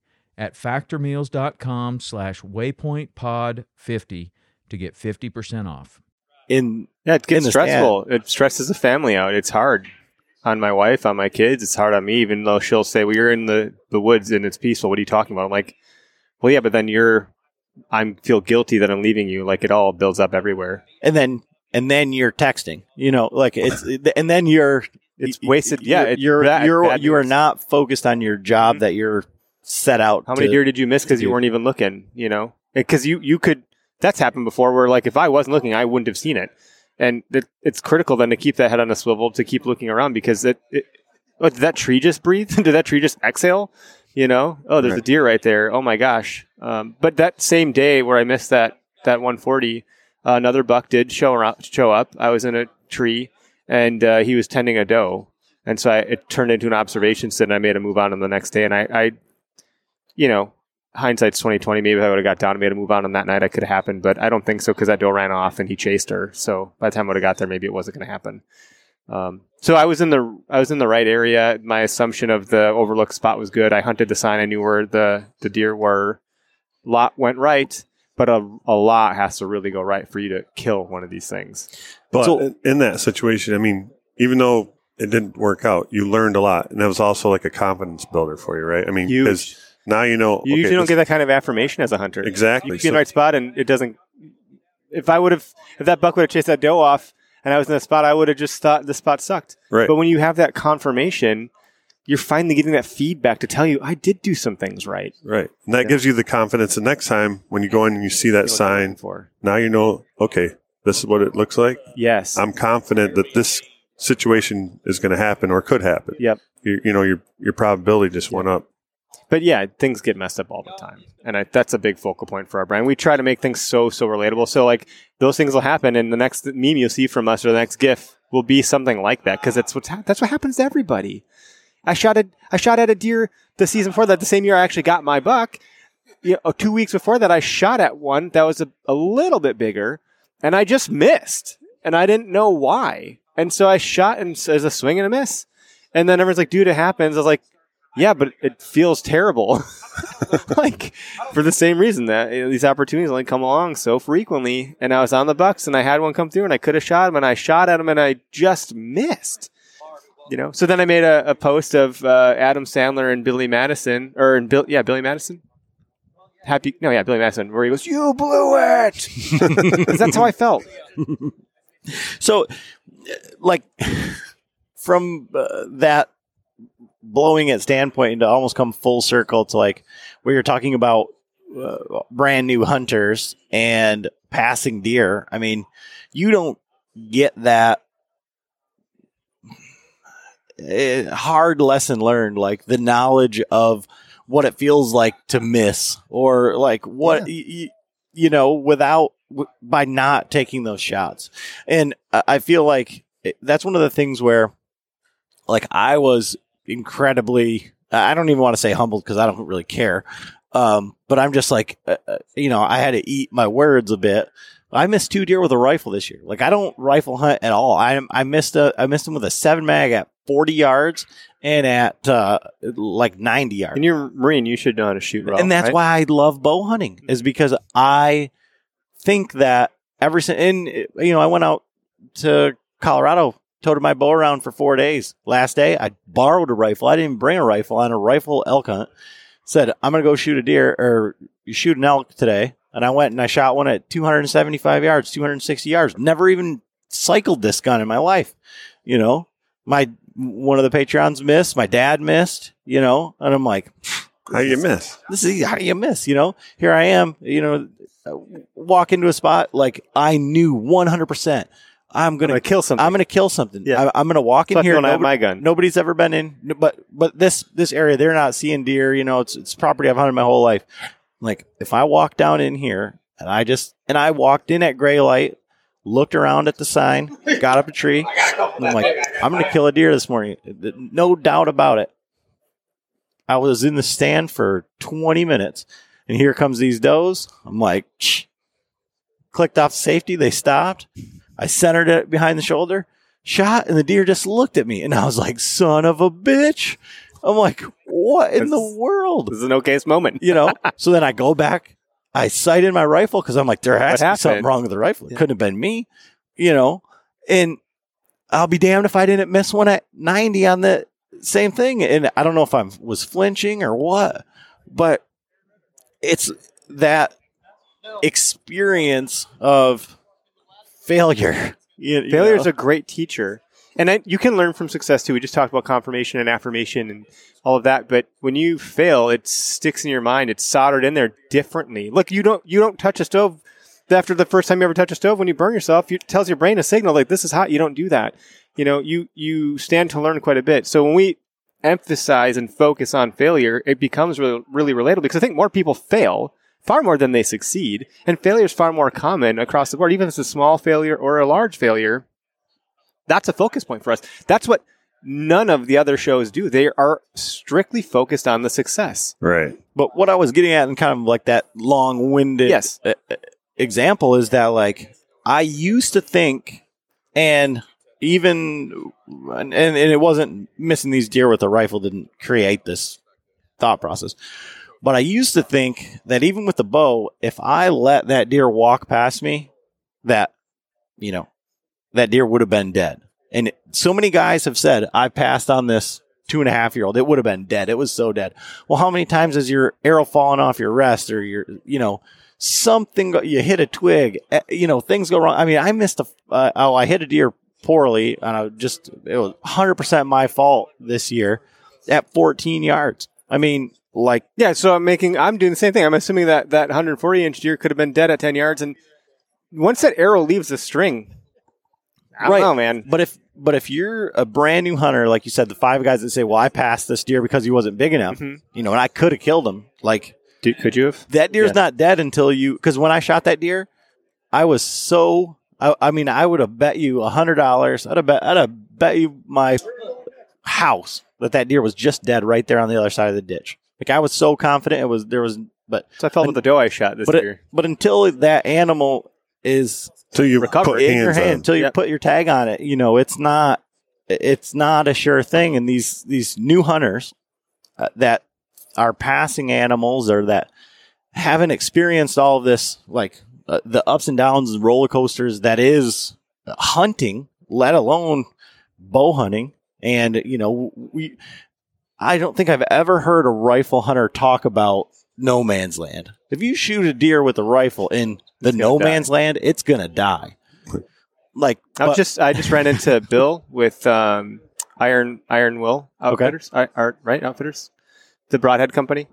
at factormeals.com slash waypointpod50 to get 50% off. in Yeah, it gets the stressful. It stresses the family out. It's hard on my wife, on my kids. It's hard on me, even though she'll say, "Well, you're in the the woods and it's peaceful. What are you talking about?" I'm like, "Well, yeah, but then you're." I feel guilty that I'm leaving you. Like it all builds up everywhere. and then and then you're texting. You know, like it's and then you're It's wasted. Yeah, you're you're bad- you're, bad you are news. not focused on your job Mhm. that you're set out. How many to- deer did you miss because you weren't even looking? You know, because you you could. That's happened before. Where like if I wasn't looking, I wouldn't have seen it. And it, it's critical then to keep that head on a swivel to keep looking around because it. it oh, did that tree just breathe? did that tree just exhale? You know, oh, there's a Right. deer right there. Oh my gosh! Um, but that same day where I missed that that 140, uh, another buck did show around, show up. I was in a tree and uh, he was tending a doe, and so I, it turned into an observation sit, and I made a move on him the next day. And I, I you know, hindsight's twenty twenty. Maybe if I would have got down and made a move on him that night, I could have happened. But I don't think so because that doe ran off and he chased her. So by the time I would have got there, maybe it wasn't going to happen. Um, so I was in the I was in the right area. My assumption of the overlook spot was good. I hunted the sign. I knew where the the deer were. Lot went right, but a, a lot has to really go right for you to kill one of these things. But So- in, that situation, I mean, even though it didn't work out, you learned a lot, and that was also like a confidence builder for you, right? I mean, because now you know. You okay, usually don't get that kind of affirmation as a hunter. exactly. You could be in the right spot and it doesn't. If I would have, if that buck would have chased that doe off and I was in the spot, I would have just thought the spot sucked. right. But when you have that confirmation, you're finally getting that feedback to tell you, I did do some things right. right. And that Yeah. gives you the confidence the next time when you go in and you see You know that what sign. for. Now you know, okay, this is what it looks like. Yes. I'm confident that this situation is going to happen or could happen. Yep. You, you know, your your probability just went up. But yeah, things get messed up all the time, and I, that's a big focal point for our brand. We try to make things so so relatable. So like those things will happen, and the next meme you'll see from us or the next GIF will be something like that because that's what's ha- that's what happens to everybody. I shot at I shot at a deer the season before that. The same year I actually got my buck. You oh, know, two weeks before that, I shot at one that was a, a little bit bigger, and I just missed. and I didn't know why. And so I shot and as a swing and a miss. And then everyone's like, dude, it happens. I was like, yeah, but it feels terrible. like for the same reason that uh, these opportunities only come along so frequently. And I was on the Bucks and I had one come through and I could have shot him and I shot at him and I just missed. You know, so then I made a, a post of uh, Adam Sandler and Billy Madison, or in Bill, yeah, Billy Madison. Happy, no, yeah, Billy Madison, where he goes, "You blew it," that's how I felt. So, uh, like, from uh, that blowing it standpoint to almost come full circle to like where you're talking about uh, brand new hunters and passing deer. I mean, you don't get that eh, hard lesson learned, like the knowledge of what it feels like to miss or like what y- y- you know without w- by not taking those shots and I- i feel like it- that's one of the things where like i was incredibly i don't even want to say humbled because i don't really care um, but i'm just like uh, uh, you know i had to eat my words a bit I missed two deer with a rifle this year. Like I don't rifle hunt at all. I I missed a I missed them with a seven mag at forty yards and at uh, like ninety yards. And you're Marine, you should know how to shoot. And that's right? why I love bow hunting is because I think that every and you know I went out to Colorado, toted my bow around for four days. Last day I borrowed a rifle. I didn't bring a rifle on a rifle elk hunt. Said I'm gonna go shoot a deer or shoot an elk today, and I went and I shot one at 275 yards, 260 yards. Never even cycled this gun in my life. You know, my one of the Patreons missed. My dad missed. You know, and I'm like, How you miss? this is how you miss, you know? Here I am, you know, uh, walk into a spot like I knew 100%. I'm I'm going gonna kill something. I'm going to kill something. Yeah. I, I'm going to walk in Fuck here. when I have nobody- my gun. Nobody's ever been in, but but this this area they're not seeing deer. You know, it's it's property I've hunted my whole life. Like if I walk down in here and I just and I walked in at gray light, looked around at the sign, got up a tree, and I'm like, I'm going to kill a deer this morning. No doubt about it. I was in the stand for 20 minutes, and here comes these does. I'm like, Shh. clicked off safety. They stopped. I centered it behind the shoulder, shot, and the deer just looked at me, and I was like, "Son of a bitch!" I'm like, "What in the world?" this is an okay moment. You know. so then I go back. I sighted my rifle because I'm like, there has What to be something wrong with the rifle. It Yeah. couldn't have been me. You know. And I'll be damned if I didn't miss one at 90 on the same thing. And I don't know if I was flinching or what, but it's that experience of failure. You- you Failure is a great teacher. And I, you can learn from success too. We just talked about confirmation and affirmation and all of that. But when you fail, it sticks in your mind. It's soldered in there differently. Look, you don't you don't touch a stove after the first time you ever touch a stove. When you burn yourself, it tells your brain a signal like this is hot. You don't do that. You know, you you stand to learn quite a bit. So when we emphasize and focus on failure, it becomes really, really relatable because I think more people fail far more than they succeed, and failure is far more common across the board. Even if it's a small failure or a large failure, that's a focus point for us. That's what none of the other shows do. They are strictly focused on the success. Right. But what I was getting at in kind of like that long winded Yes. example is that like I used to think, and even and, and it wasn't missing these deer with a rifle didn't create this thought process. But I used to think that even with the bow, if I let that deer walk past me, that you know, that deer would have been dead. And so many guys have said, I passed on this two and a half year old. It would have been dead. It was so dead. Well, how many times has your arrow fallen off your rest or your, you know, something, you hit a twig, eh, you know, things go wrong. I mean, I missed a, uh, oh, I hit a deer poorly and I just, it was 100% my fault this year at 14 yards. I mean, like, Yeah, so I'm making, I'm doing the same thing. I'm assuming that that 140 inch deer could have been dead at 10 yards, and once that arrow leaves the string, I don't Right. know, man. But if but if you're a brand new hunter, like you said, the five guys that say, "Well, I passed this deer because he wasn't big enough," Mhm. you know, and I could have killed him. Like Dude, could you have? that deer's Yeah. not dead until you. Because when I shot that deer, I was so. I, I mean, I would have bet you a hundred dollars. I'd have bet. I'd have bet you my house that that deer was just dead right there on the other side of the ditch. Like I was so confident it was there was. But So I felt with the doe I shot this but it- year. but until that animal is Till you Recover put in your hand on. until you Yep. put your tag on it. You know, it's not it's not a sure thing. And these these new hunters uh, that are passing animals or that haven't experienced all of this, like uh, the ups and downs, and roller coasters that is hunting, let alone bow hunting. And you know, we I don't think I've ever heard a rifle hunter talk about no man's land. If you shoot a deer with a rifle in the It's no man's land, it's gonna die. Like I just I just ran into Bill with um, Iron Iron Will Outfitters, I, Art right Outfitters, the Broadhead Company,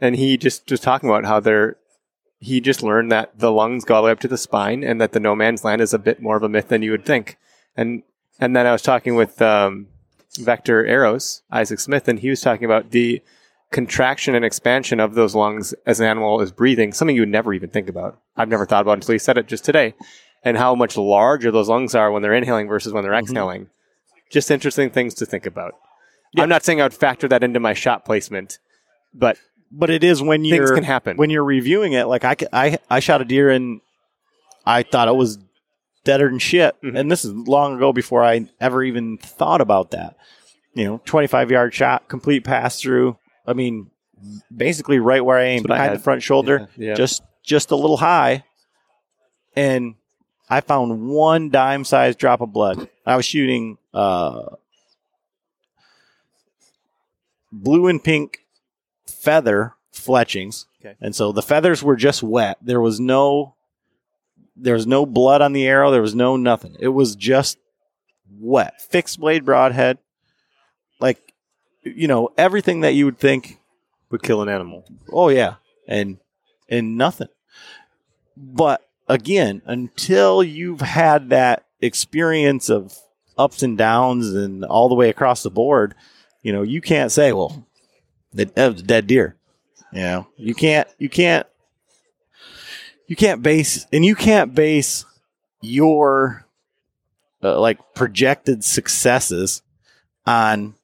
and he just was talking about how they're he just learned that the lungs go all the way up to the spine, and that the no man's land is a bit more of a myth than you would think, and and then I was talking with um, Vector Arrows Isaac Smith, and he was talking about the contraction and expansion of those lungs as an animal is breathing, something you would never even think about. I've never thought about until he said it just today and how much larger those lungs are when they're inhaling versus when they're Mm-hmm. exhaling. Just interesting things to think about. I'm not saying I would factor that into my shot placement, but but it is when things you're can happen. when you're reviewing it. Like I, I, I shot a deer and I thought it was deader than shit. Mhm. And this is long ago before I ever even thought about that. You know, 25 yard shot, complete pass through. I mean, basically right where I aimed, I behind had. the front shoulder, Yeah, yeah. just just a little high. And I found one dime sized drop of blood. I was shooting uh, blue and pink feather fletchings. Okay. And so the feathers were just wet. There was no there was no blood on the arrow. There was no nothing. It was just wet. Fixed blade broadhead. Like you know, everything that you would think would kill an animal. Oh yeah, and and nothing. But again, until you've had that experience of ups and downs and all the way across the board, you know, you can't say, "Well, that, that was a dead deer." You know, you can't, you can't, you can't base, and you can't base your uh, like projected successes on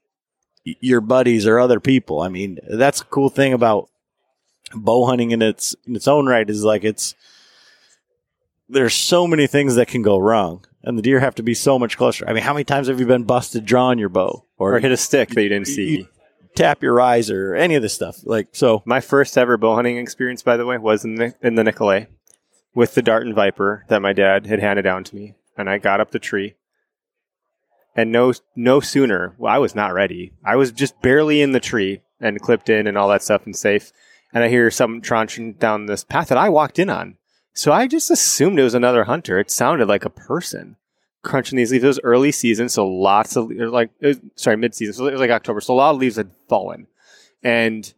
your buddies or other people. I mean, that's a cool thing about bow hunting in its in its own right is like it's there's so many things that can go wrong and the deer have to be so much closer. I mean, how many times have you been busted drawing your bow Or hit a stick that you didn't see. you tap your eyes or any of this stuff? Like so My first ever bow hunting experience, by the way, was in the, in the Nicolet with the Darton Viper that my dad had handed down to me. And I got up the tree. And no, no sooner, well, I was not ready. I was just barely in the tree and clipped in and all that stuff and safe. And I hear some tranching down this path that I walked in on. So I just assumed it was another hunter. It sounded like a person crunching these leaves. It was early season, so lots of like was, sorry, mid season. So it was like October. So a lot of leaves had fallen, and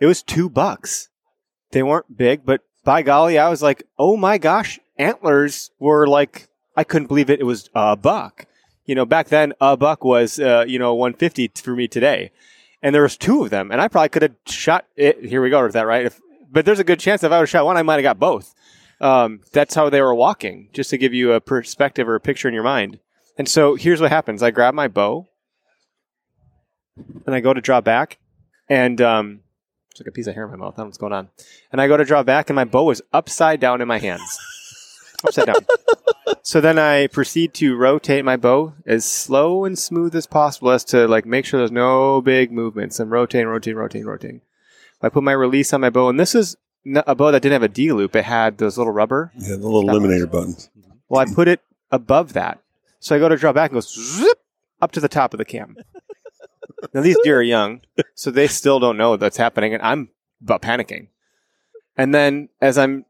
it was two bucks. They weren't big, but by golly, I was like, oh my gosh, antlers were like I couldn't believe it. It was a buck. You know, back then a buck was uh, you know 150 for me today, and there was two of them, and I probably could have shot it. Here we go with that, right? If, but there's a good chance if I would have shot one, I might have got both. Um, that's how they were walking, just to give you a perspective or a picture in your mind. And so here's what happens: I grab my bow, and I go to draw back, and um, it's like a piece of hair in my mouth. I don't know what's going on. And I go to draw back, and my bow is upside down in my hands, upside down. So then I proceed to rotate my bow as slow and smooth as possible, as to like make sure there's no big movements. I'm rotating, rotating, rotating, rotating. I put my release on my bow, and this is n- a bow that didn't have a D loop. It had those little rubber. Yeah, the little eliminator buttons. Well, I put it above that. So I go to draw back and goes zip up to the top of the cam. now these deer are young, so they still don't know that's happening, and I'm about panicking. And then as I'm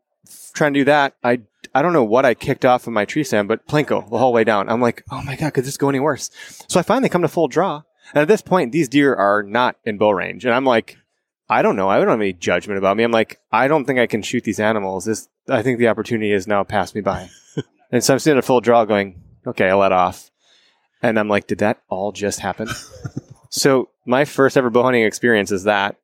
trying to do that, I I don't know what I kicked off of my tree stand, but plinko the whole way down. I'm like, oh my god, could this go any worse? So I finally come to full draw, and at this point, these deer are not in bow range, and I'm like, I don't know. I don't have any judgment about me. I'm like, I don't think I can shoot these animals. This, I think the opportunity has now passed me by. and so I'm sitting at full draw going, okay, I let off. And I'm like, did that all just happen? so my first ever bow hunting experience is that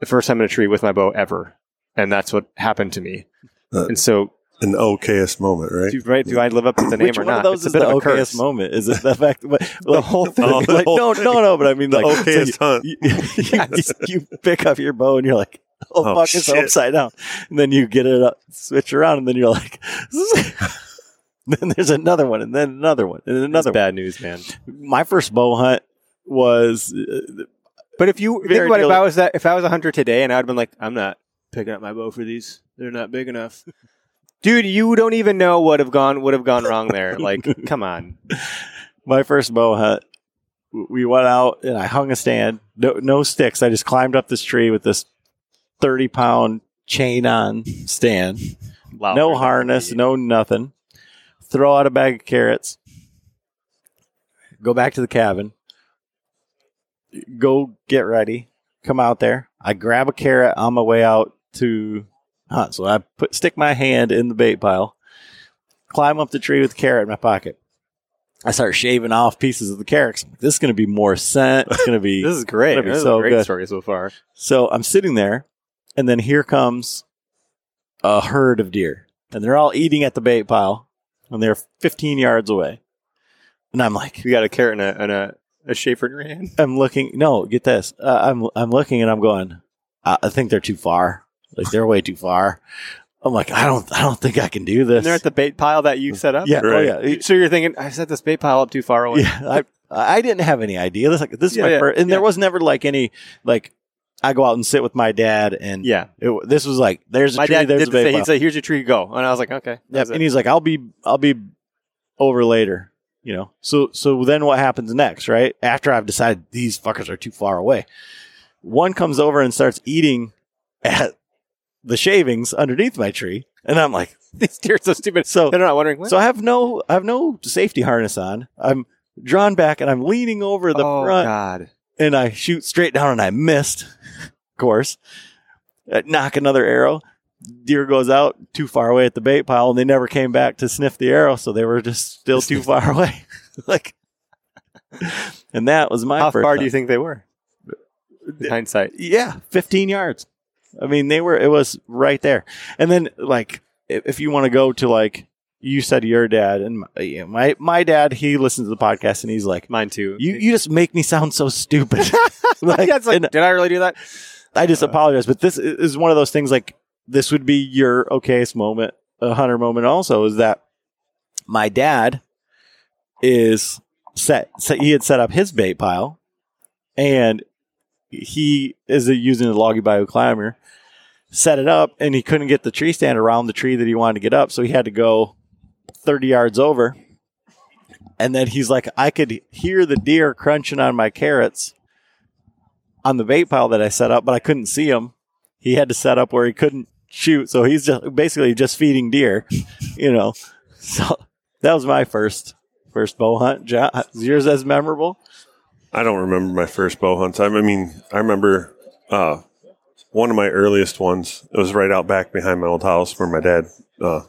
the first time in a tree with my bow ever. And that's what happened to me. Uh, and so, An okayest moment, right? do, right, do I live up to the name which or one not? of those it's is a bit the of a okayest curse. moment? Is it the fact that The whole thing. Oh, the like, whole no, no, no, but I mean The like so okayest hunt. you, you, you pick up your bow and you're like, oh, Oh, fuck, it's shit. upside down. And then you get it up, switch around, and then you're like, then there's another one, and then another one, and then That's another one. bad news, man. My first bow hunt was uh, But if you think about it, if I was that, if I was a hunter today, and I'd been like, I'm not picking up my bow for these. They're not big enough. Dude, you don't even know what have gone would have gone wrong there. Like, come on. my first bow hunt. We went out and I hung a stand. No, no sticks. I just climbed up this tree with this 30 pound chain on stand. Wow. no harness, no nothing. Throw out a bag of carrots. Go back to the cabin. Go get ready. Come out there. I grab a carrot on my way out to hunt. So I put stick my hand in the bait pile, climb up the tree with the carrot in my pocket. I start shaving off pieces of the carrots. Like, this is going to be more scent. It's going to be This is great. This is so a great good. story so far. so I'm sitting there, and then here comes a herd of deer, and they're all eating at the bait pile, and they're 15 yards away. And I'm like, You got a carrot and a, and a, a shafer in your hand. I'm looking. No, get this. Uh, I'm I'm looking, and I'm going. I, I think they're too far. Like they're way too far. I'm like, I don't, I don't think I can do this. And they're at the bait pile that you set up. yeah, oh, Right. oh yeah, So you're thinking, I set this bait pile up too far away. yeah. I I didn't have any idea. This like this is Yeah, my yeah, first, and yeah. there was never like any like. I go out and sit with my dad, and Yeah. it, this was like, there's a My tree, dad there's did a say, he'd say, here's your tree, go. And I was like, okay. Yep. that's it. And he's like, I'll be, I'll be over later. You know. So, so then what happens next, right? After I've decided these fuckers are too far away, one comes over and starts eating at the shavings underneath my tree, and I'm like, These deer are so stupid. so, They're not wondering, so I have no, I have no safety harness on. I'm drawn back and I'm leaning over the oh, front God. and I shoot straight down and I missed, of course. I knock another arrow. Deer goes out too far away at the bait pile and they never came back to sniff the arrow, so they were just still too far away. like and that was my How far hunt. do you think they were? In uh, hindsight. Yeah, 15 yards. I mean, they were, it was right there. And then, like, if, you want to go to, like, you said your dad, and my, my, my dad, he listens to the podcast and he's like, Mine too. you, you just make me sound so stupid. like, That's like, did I really do that? I just uh. apologize, but this is one of those things like, this would be your okayest moment, a hunter moment also, is that my dad is set, set he had set up his bait pile and he is using the Loggy Bayou climber set it up and he couldn't get the tree stand around the tree that he wanted to get up so he had to go 30 yards over. And then he's like i could hear the deer crunching on my carrots on the bait pile that i set up but i couldn't see him he had to set up where he couldn't shoot so he's just basically just feeding deer you know. So that was my first first bow hunt. John, is yours as memorable I don't remember my first bow hunts. I, I mean, I remember uh, one of my earliest ones. It was right out back behind my old house where my dad, uh,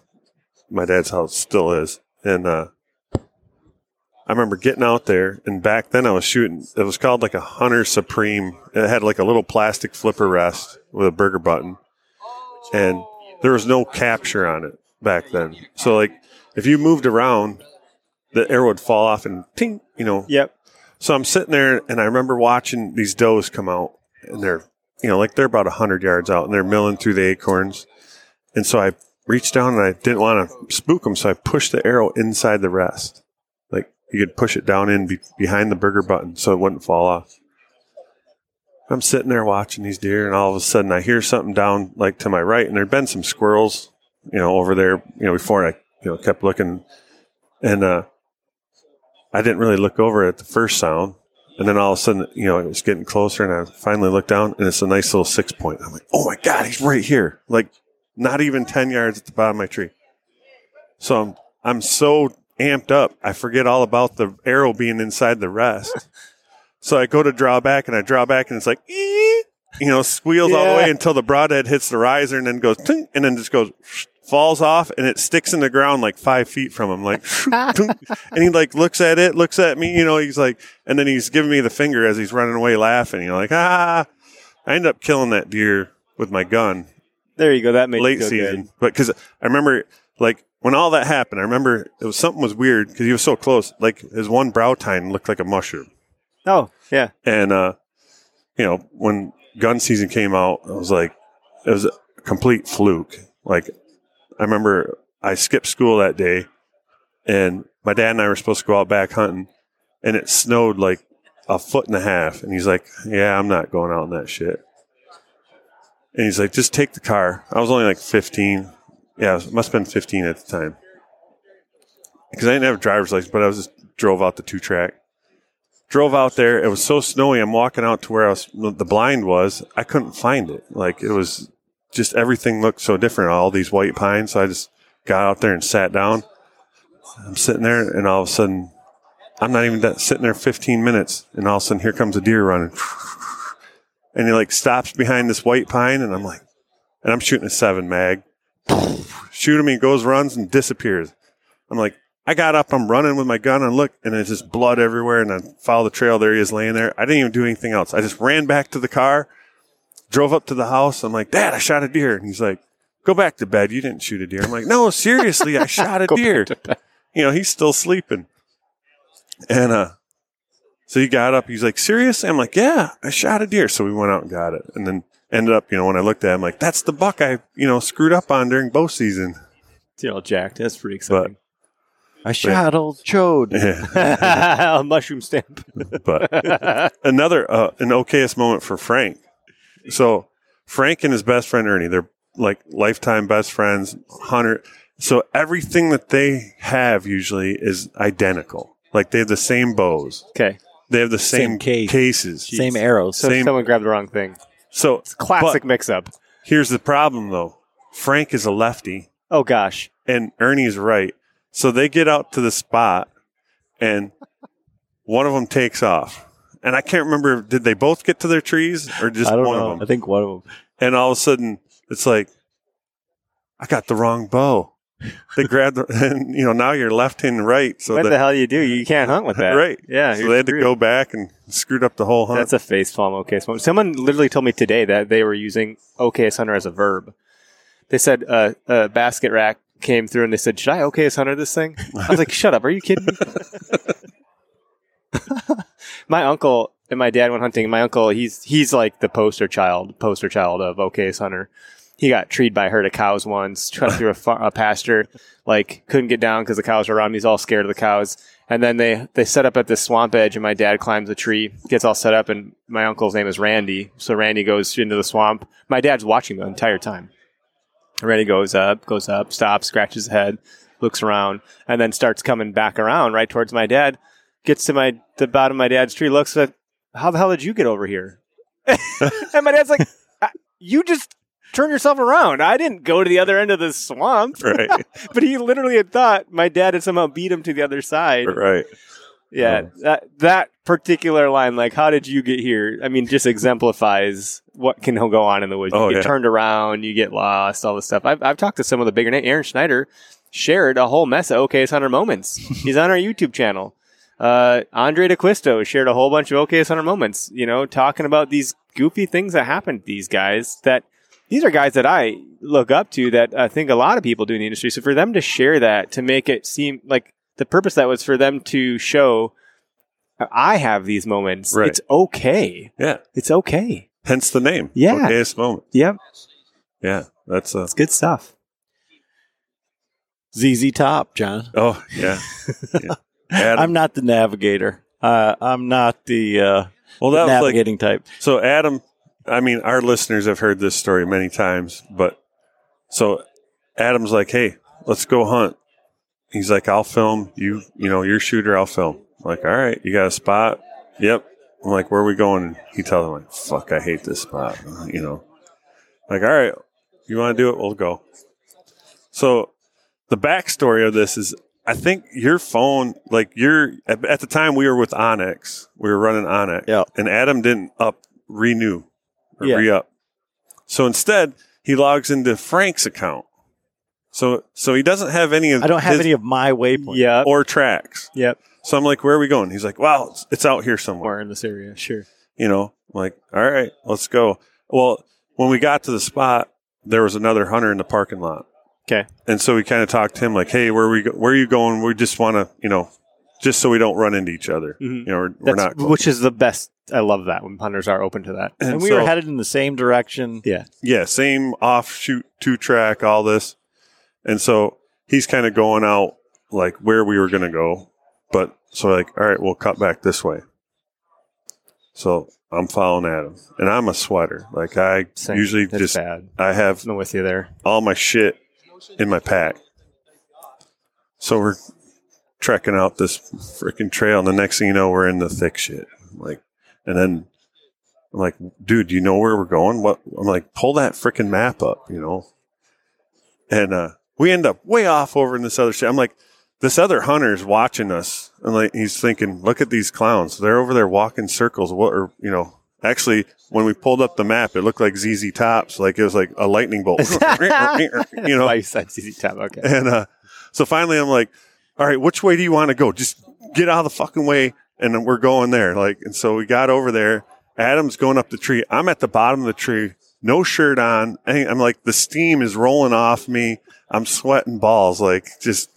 my dad's house still is, and uh, I remember getting out there. And back then, I was shooting. It was called like a Hunter Supreme. It had like a little plastic flipper rest with a Berger button, and there was no capture on it back then. So like, if you moved around, the arrow would fall off and ting, you know, Yep. So I'm sitting there and I remember watching these does come out and they're, you know, like they're about 100 yards out and they're milling through the acorns. And so I reached down and I didn't want to spook them. So I pushed the arrow inside the rest. Like you could push it down in be- behind the Berger button so it wouldn't fall off. I'm sitting there watching these deer and all of a sudden I hear something down like to my right and there'd been some squirrels, you know, over there, you know, before I, you know, kept looking and, uh, I didn't really look over at the first sound. And then all of a sudden, you know, it was getting closer and I finally looked down and it's a nice little six point. I'm like, oh my God, he's right here. Like not even 10 yards at the bottom of my tree. So I'm, I'm so amped up. I forget all about the arrow being inside the rest. so I go to draw back and I draw back and it's like, "Ee," you know, squeals all the way until the broadhead hits the riser and then goes, and then just goes, falls off and it sticks in the ground like five feet from him. Like, and he like looks at it, looks at me, you know, he's like, and then he's giving me the finger as he's running away laughing. You're like, ah, I end up killing that deer with my gun There you go. That makes late season. good. But because I remember, like, when all that happened, I remember it was something was weird because he was so close. Like, his one brow tine looked like a mushroom. Oh, yeah. And, uh, you know, when gun season came out, I was like, it was a complete fluke. Like I remember I skipped school that day, and my dad and I were supposed to go out back hunting, and it snowed like a foot and a half, and he's like, "Yeah, I'm not going out in that shit." And he's like, "Just take the car." I was only like 15. Yeah, it must have been 15 at the time because I didn't have a driver's license, but I was just drove out the two track. Drove out there. It was so snowy. I'm walking out to where I was, the blind was. I couldn't find it. Like it was just everything looked so different. All these white pines. So I just got out there and sat down. I'm sitting there, and all of a sudden, I'm not even that, sitting there 15 minutes, and all of a sudden, here comes a deer running, and he like stops behind this white pine, and I'm like, and I'm shooting a seven mag, shoot him, he goes, runs, and disappears. I'm like, I got up, I'm running with my gun, and look, and there's just blood everywhere, and I follow the trail. There he is laying there. I didn't even do anything else. I just ran back to the car, drove up to the house. I'm like, Dad, I shot a deer, and he's like, Go back to bed. You didn't shoot a deer. I'm like, No, seriously, I shot a deer. You know, he's still sleeping, and uh. So he got up. He's like, Seriously? I'm like, "Yeah, I shot a deer." So we went out and got it, and then ended up, you know, when I looked at, it, I'm like, "That's the buck I, you know, screwed up on during bow season." You know, jacked. That's pretty exciting. I shot old chode. a mushroom stamp. but another uh, an okayest moment for Frank. So Frank and his best friend Ernie, they're like lifetime best friends, hunter. So everything that they have usually is identical. Like they have the same bows. Okay. They have the same, Same case. cases. Same arrows. So Same- someone grabbed the wrong thing. So it's Classic but mix up. here's the problem though. Frank is a lefty Oh gosh. and Ernie's right. So they get out to the spot and one of them takes off. And I can't remember, did they both get to their trees or just one know. of them? I think one of them. and all of a sudden it's like I got the wrong bow. They grabbed, the, and you know now you're left and right, so what that, the hell do you do? You can't hunt with that. right, Yeah. So they had to go back and screwed up the whole hunt. That's a face palm Okayest moment. Someone literally told me today that they were using Okayest Hunter as a verb. They said uh, a basket rack came through and they said, "Should I Okayest Hunter this thing?" I was like, "Shut up! Are you kidding me?" my uncle and my dad went hunting. My uncle, he's he's like the poster child, poster child of Okayest Hunter. He got treed by a herd of cows once, cut through a, a pasture, like couldn't get down because the cows were around. He's all scared of the cows. And then they they set up at this swamp edge, and my dad climbs a tree, gets all set up, and my uncle's name is Randy. So Randy goes into the swamp. My dad's watching the entire time. Randy goes up, goes up, stops, scratches his head, looks around, and then starts coming back around right towards my dad. Gets to my the bottom of my dad's tree, looks at how the hell did you get over here? and my dad's like, "Uh, you just turn yourself around. I didn't go to the other end of the swamp. right, But he literally had thought my dad had somehow beat him to the other side. right. Yeah, that that particular line, like, how did you get here? I mean, just exemplifies what can go on in the woods. You Oh, get yeah. turned around, you get lost, all this stuff. I've, I've talked to some of the bigger names. Aaron Schneider shared a whole mess of Okayest Hunter moments. He's on our YouTube channel. Uh, Andrae D'Acquisto shared a whole bunch of Okayest Hunter moments, you know, talking about these goofy things that happen to these guys that these are guys that I look up to that I think a lot of people do in the industry. So for them to share that, to make it seem like the purpose that was for them to show I have these moments. Right. It's okay. Yeah, It's okay. hence the name. Yeah. okayest moment. Yep. Yeah, that's a. It's good stuff. ZZ Top, John. Oh yeah, yeah. Adam, I'm not the navigator. Uh, I'm not the uh, well, that like navigating type. So Adam, I mean, our listeners have heard this story many times, but so Adam's like, "Hey, let's go hunt." He's like, "I'll film you. You know, you're shooter. I'll film." I'm like, all right, you got a spot? Yep. I'm like, where are we going? He tells me, like, "Fuck, I hate this spot." You know, like, all right, you want to do it? We'll go. So the backstory of this is I think your phone, like your at, at the time we were with onX, we were running onX, Yeah. and Adam didn't up renew or Yeah. re up. So instead, he logs into Frank's account. So so he doesn't have any of I don't have his- any of my waypoints. Yep. or tracks. Yep. So I'm like, where are we going? He's like, well, it's, it's out here somewhere. Or in this area, sure. You know, I'm like, all right, let's go. Well, when we got to the spot, there was another hunter in the parking lot. Okay. And so we kind of talked to him like, "Hey, where we go, where are you going? We just want to, you know, just so we don't run into each other. Mhm. You know, we're, we're That's, not. which is the best. I love that when hunters are open to that. And, And we so- were headed in the same direction. Yeah. yeah, same offshoot two track, all this. And so he's kind of going out like where we were going to go. But so like, all right, we'll cut back this way. So I'm following Adam and I'm a sweater. Like I Same. usually That's just, bad. I have I'm with you there. all my shit in my pack. So we're trekking out this freaking trail, and the next thing you know, we're in the thick shit. Like, and then I'm like, dude, do you know where we're going? What? I'm like, pull that freaking map up, you know. And uh, we end up way off over in this other shit. I'm like, this other hunter's watching us, and like he's thinking, look at these clowns. They're over there walking circles. What? Or you know, actually, when we pulled up the map, it looked like ZZ Tops, like it was like a lightning bolt. you know, Why you said ZZ Top? Okay. and uh, so finally, I'm like, all right, which way do you want to go? Just get out of the fucking way. And then we're going there. Like, and so we got over there. Adam's going up the tree. I'm at the bottom of the tree, no shirt on. I'm like, the steam is rolling off me. I'm sweating balls. Like, just,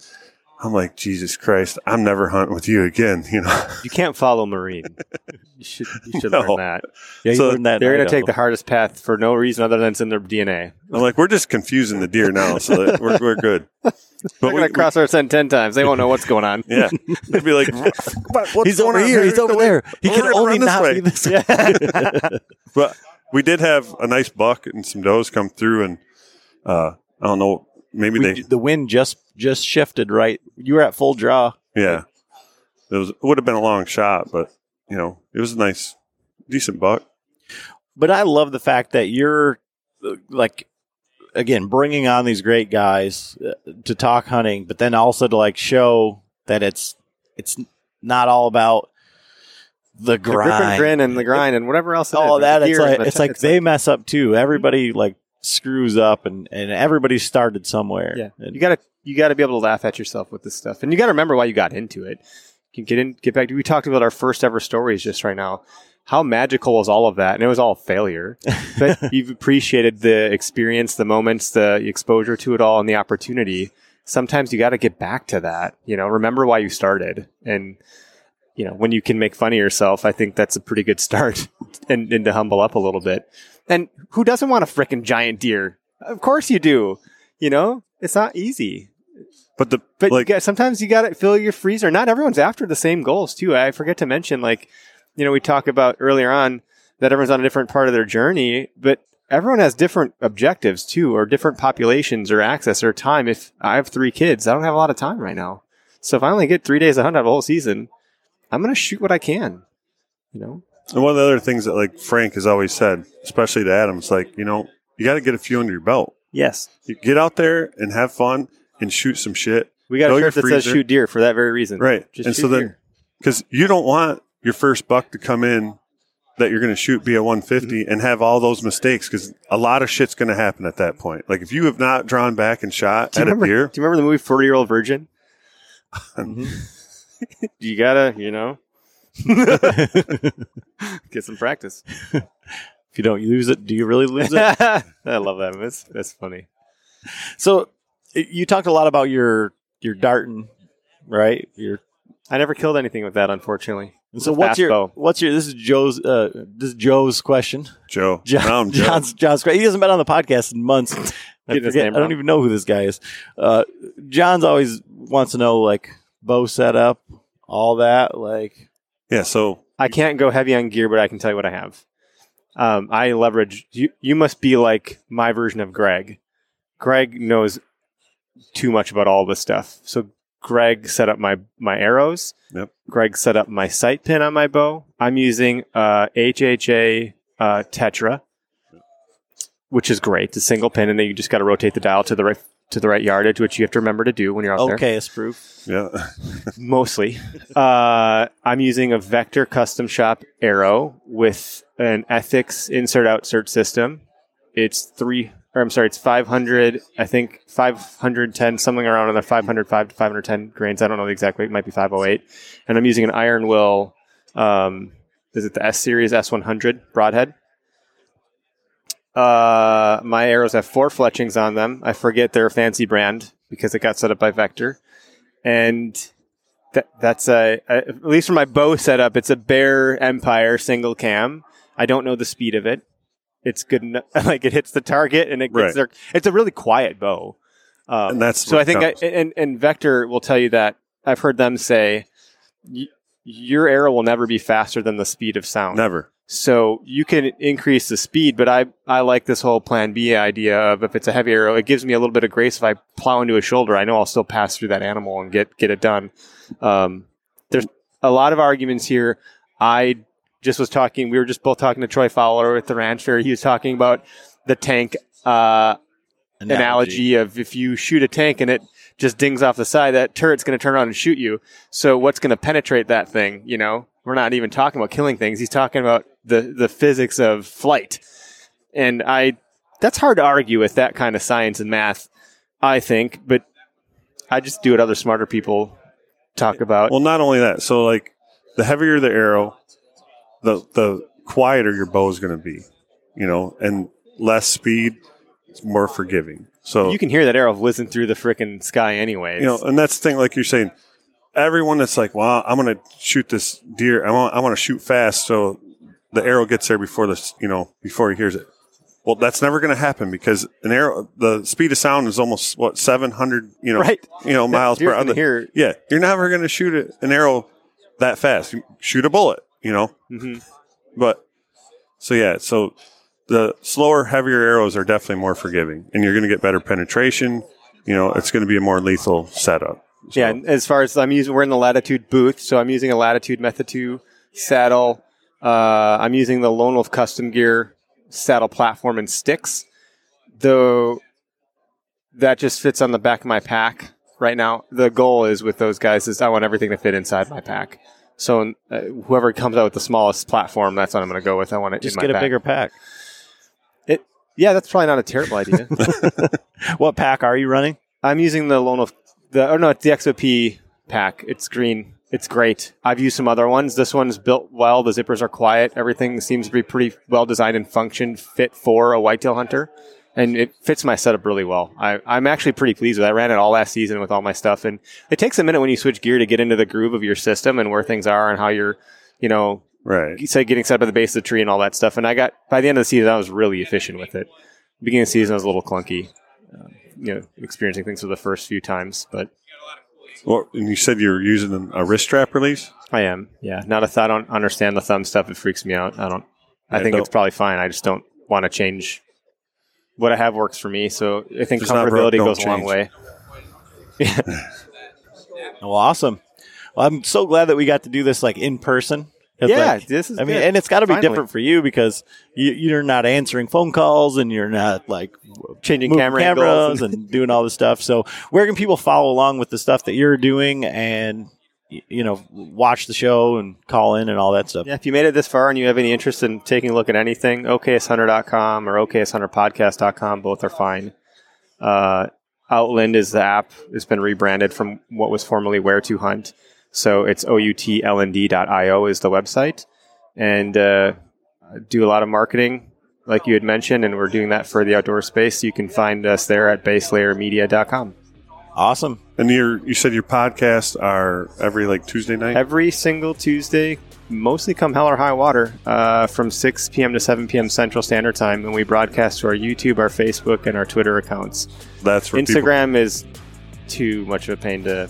I'm like, Jesus Christ, I'm never hunting with you again. You know, You can't follow Marine. You should. You should No. learn that. Yeah, you So that. They're going to take the hardest path for no reason other than it's in their DNA. I'm like, we're just confusing the deer now. So that we're, we're good. They're But going to cross our scent ten times. They won't know what's going on. yeah, they'd be like, what's He's going over on here. He's over We're there. He gonna can run only this not way." be this way. But we did have a nice buck and some does come through, and uh, I don't know, maybe We- they, the wind just just shifted. Right, you were at full draw. yeah, it was it would have been a long shot, but you know, it was a nice, decent buck. But I love the fact that you're uh, like again bringing on these great guys uh, to talk hunting, but then also to like show that it's it's not all about the The grip and grind. grin and the grind and whatever else. it all is, that. the It's like and the it's t- like they mess up too. Everybody like screws up, and and everybody started somewhere. Yeah, And- you gotta you gotta be able to laugh at yourself with this stuff, and you gotta remember why you got into it. You can get in, get back to. We talked about our first ever stories just right now. How magical was all of that, and it was all failure. But you've appreciated the experience, the moments, the exposure to it all, and the opportunity. Sometimes you got to get back to that. You know, remember why you started, and you know when you can make fun of yourself. I think that's a pretty good start, and, and to humble up a little bit. And who doesn't want a frickin' giant deer? Of course you do. You know, it's not easy. But the But like, you got, sometimes you got to fill your freezer. Not everyone's after the same goals too. I forget to mention, like, you know, we talked about earlier on that everyone's on a different part of their journey, but everyone has different objectives too, or different populations or access or time. If I have three kids, I don't have a lot of time right now. So if I only get three days to hunt out of a whole season, I'm going to shoot what I can. You know, and one of the other things that like Frank has always said, especially to Adam, it's like you know, you got to get a few under your belt. yes, You get out there and have fun and shoot some shit, we got a shirt that says shoot deer for that very reason. right? Just and shoot so then, because you don't want your first buck to come in that you're going to shoot be a 150 Mm-hmm. and have all those mistakes because a lot of shit's going to happen at that point. Like if you have not drawn back and shot Do at a deer, do you remember the movie Forty Year Old Virgin? you gotta, you know, get some practice. if you don't use it, do you really lose it? I love that. That's that's funny. so you talked a lot about your your darting, right? Your I never killed anything with that, unfortunately. and so what's your bow. what's your this is Joe's uh this is Joe's question. Joe, John, now I'm Joe. John's John's he hasn't been on the podcast in months. I, forget, I don't even know who this guy is. Uh, John's always wants to know like bow setup, all that. Like Yeah, so I can't go heavy on gear, but I can tell you what I have. Um, I leverage. You you must be like my version of Greg. Greg knows too much about all this stuff. So Greg set up my my arrows. Yep. Greg set up my sight pin on my bow. I'm using uh, HHA uh, Tetra, which is great. It's a single pin, and then you just got to rotate the dial to the right to the right yardage, which you have to remember to do when you're out there okay, it's proof. yeah, mostly. Uh, I'm using a Vector Custom Shop Arrow with an Ethics insert outsert system. It's three, or I'm sorry, it's 500. I think 510, something around in the 505 to 510 grains. I don't know the exact weight. It might be 508. And I'm using an Iron Will. Um, is it the S series S100 broadhead? Uh, my arrows have four fletchings on them. I forget their fancy brand because it got set up by Vector. And that, that's a, a at least for my bow setup. It's a Bear Empire single cam. I don't know the speed of it. It's good enough. Like it hits the target and it gets Right. there. It's a really quiet bow. Um, And that's so. I think I, and and Vector will tell you that I've heard them say y- your arrow will never be faster than the speed of sound. Never. So you can increase the speed, but I, I like this whole plan B idea of if it's a heavy arrow, it gives me a little bit of grace if I plow into a shoulder. I know I'll still pass through that animal and get, get it done. Um, there's a lot of arguments here. I just was talking, we were just both talking to Troy Fowler at the ranch fair. He was talking about the tank, uh, analogy. of if you shoot a tank and it just dings off the side, that turret's going to turn around and shoot you. So what's going to penetrate that thing? You know, we're not even talking about killing things. He's talking about the, the physics of flight. And I, that's hard to argue with that kind of science and math, I think, but I just do what other smarter people talk about. Well, not only that. So, like, the heavier the arrow, the the quieter your bow is going to be, you know, and less speed, it's more forgiving. So you can hear that arrow whizzing through the frickin' sky anyways. you know, and that's the thing. Like you're saying, everyone that's like, "Well, I'm going to shoot this deer. I want I want to shoot fast, so the arrow gets there before the you know before he hears it." Well, that's never going to happen because an arrow, the speed of sound is almost what 700, you know, Right. you know, miles per hour. hear- Yeah, you're never going to shoot an arrow that fast. You shoot a bullet, you know. Mhm. But so yeah, so the slower, heavier arrows are definitely more forgiving, and you're going to get better penetration. You know, it's going to be a more lethal setup. So- Yeah, as far as I'm using, we're in the Latitude booth, so I'm using a Latitude Method 2 saddle. Uh, I'm using the Lone Wolf Custom Gear saddle platform and sticks, though that just fits on the back of my pack right now. The goal is with those guys is I want everything to fit inside my pack. So uh, whoever comes out with the smallest platform, that's what I'm going to go with. I want it Just in my get a pack. bigger pack. It, yeah, that's probably not a terrible idea. What pack are you running? I'm using the Lone Wolf. The oh no, it's the XOP pack. It's green. It's great. I've used some other ones. This one's built well. The zippers are quiet. Everything seems to be pretty well designed and function fit for a whitetail hunter, and it fits my setup really well. I, I'm actually pretty pleased with. it. I ran it all last season with all my stuff, and it takes a minute when you switch gear to get into the groove of your system and where things are and how you're, you know, right. say getting set up at the base of the tree and all that stuff. And I got by the end of the season, I was really efficient with it. Beginning of the season, I was a little clunky, um, you know, experiencing things for the first few times, but Well, and you said you're using a wrist strap release. I am. Yeah, not a th- I don't understand the thumb stuff. It freaks me out. I don't. I Yeah, think don't- it's probably fine. I just don't want to change. What I have works for me, so I think If it's not broke, comfortability don't goes a long change. way. Well, awesome. Well, I'm so glad that we got to do this like in person. Yeah, like, this is I mean, good. and it's got to be Finally. different for you because you, you're not answering phone calls and you're not like Changing camera cameras and- and doing all this stuff. So, where can people follow along with the stuff that you're doing and you know watch the show and call in and all that stuff? Yeah, if you made it this far and you have any interest in taking a look at anything, okayesthunter.com or okayesthunterpodcast.com, both are fine. Uh, OutLnd is the app. It's been rebranded from what was formerly Where to Hunt. So it's outlnd.io is the website. And uh, do a lot of marketing, like you had mentioned, and we're doing that for the outdoor space. You can find us there at baselayermedia.com. Awesome. And your you said your podcasts are every like Tuesday night. every single Tuesday, mostly come hell or high water, uh, from 6 p.m. to 7 p.m. Central Standard Time, and we broadcast to our YouTube, our Facebook, and our Twitter accounts. That's where people- Instagram is too much of a pain to.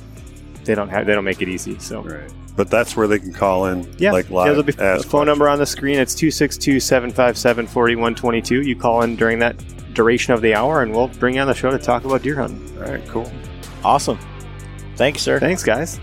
They don't have. They don't make it easy. So Right. But that's where they can call in. yeah, like yeah, live. there'll be a phone number on the screen. It's 262-757-4122. You call in during that duration of the hour, and we'll bring you on the show to talk about deer hunting. All right, cool. Awesome. Thanks, sir. Thanks, guys.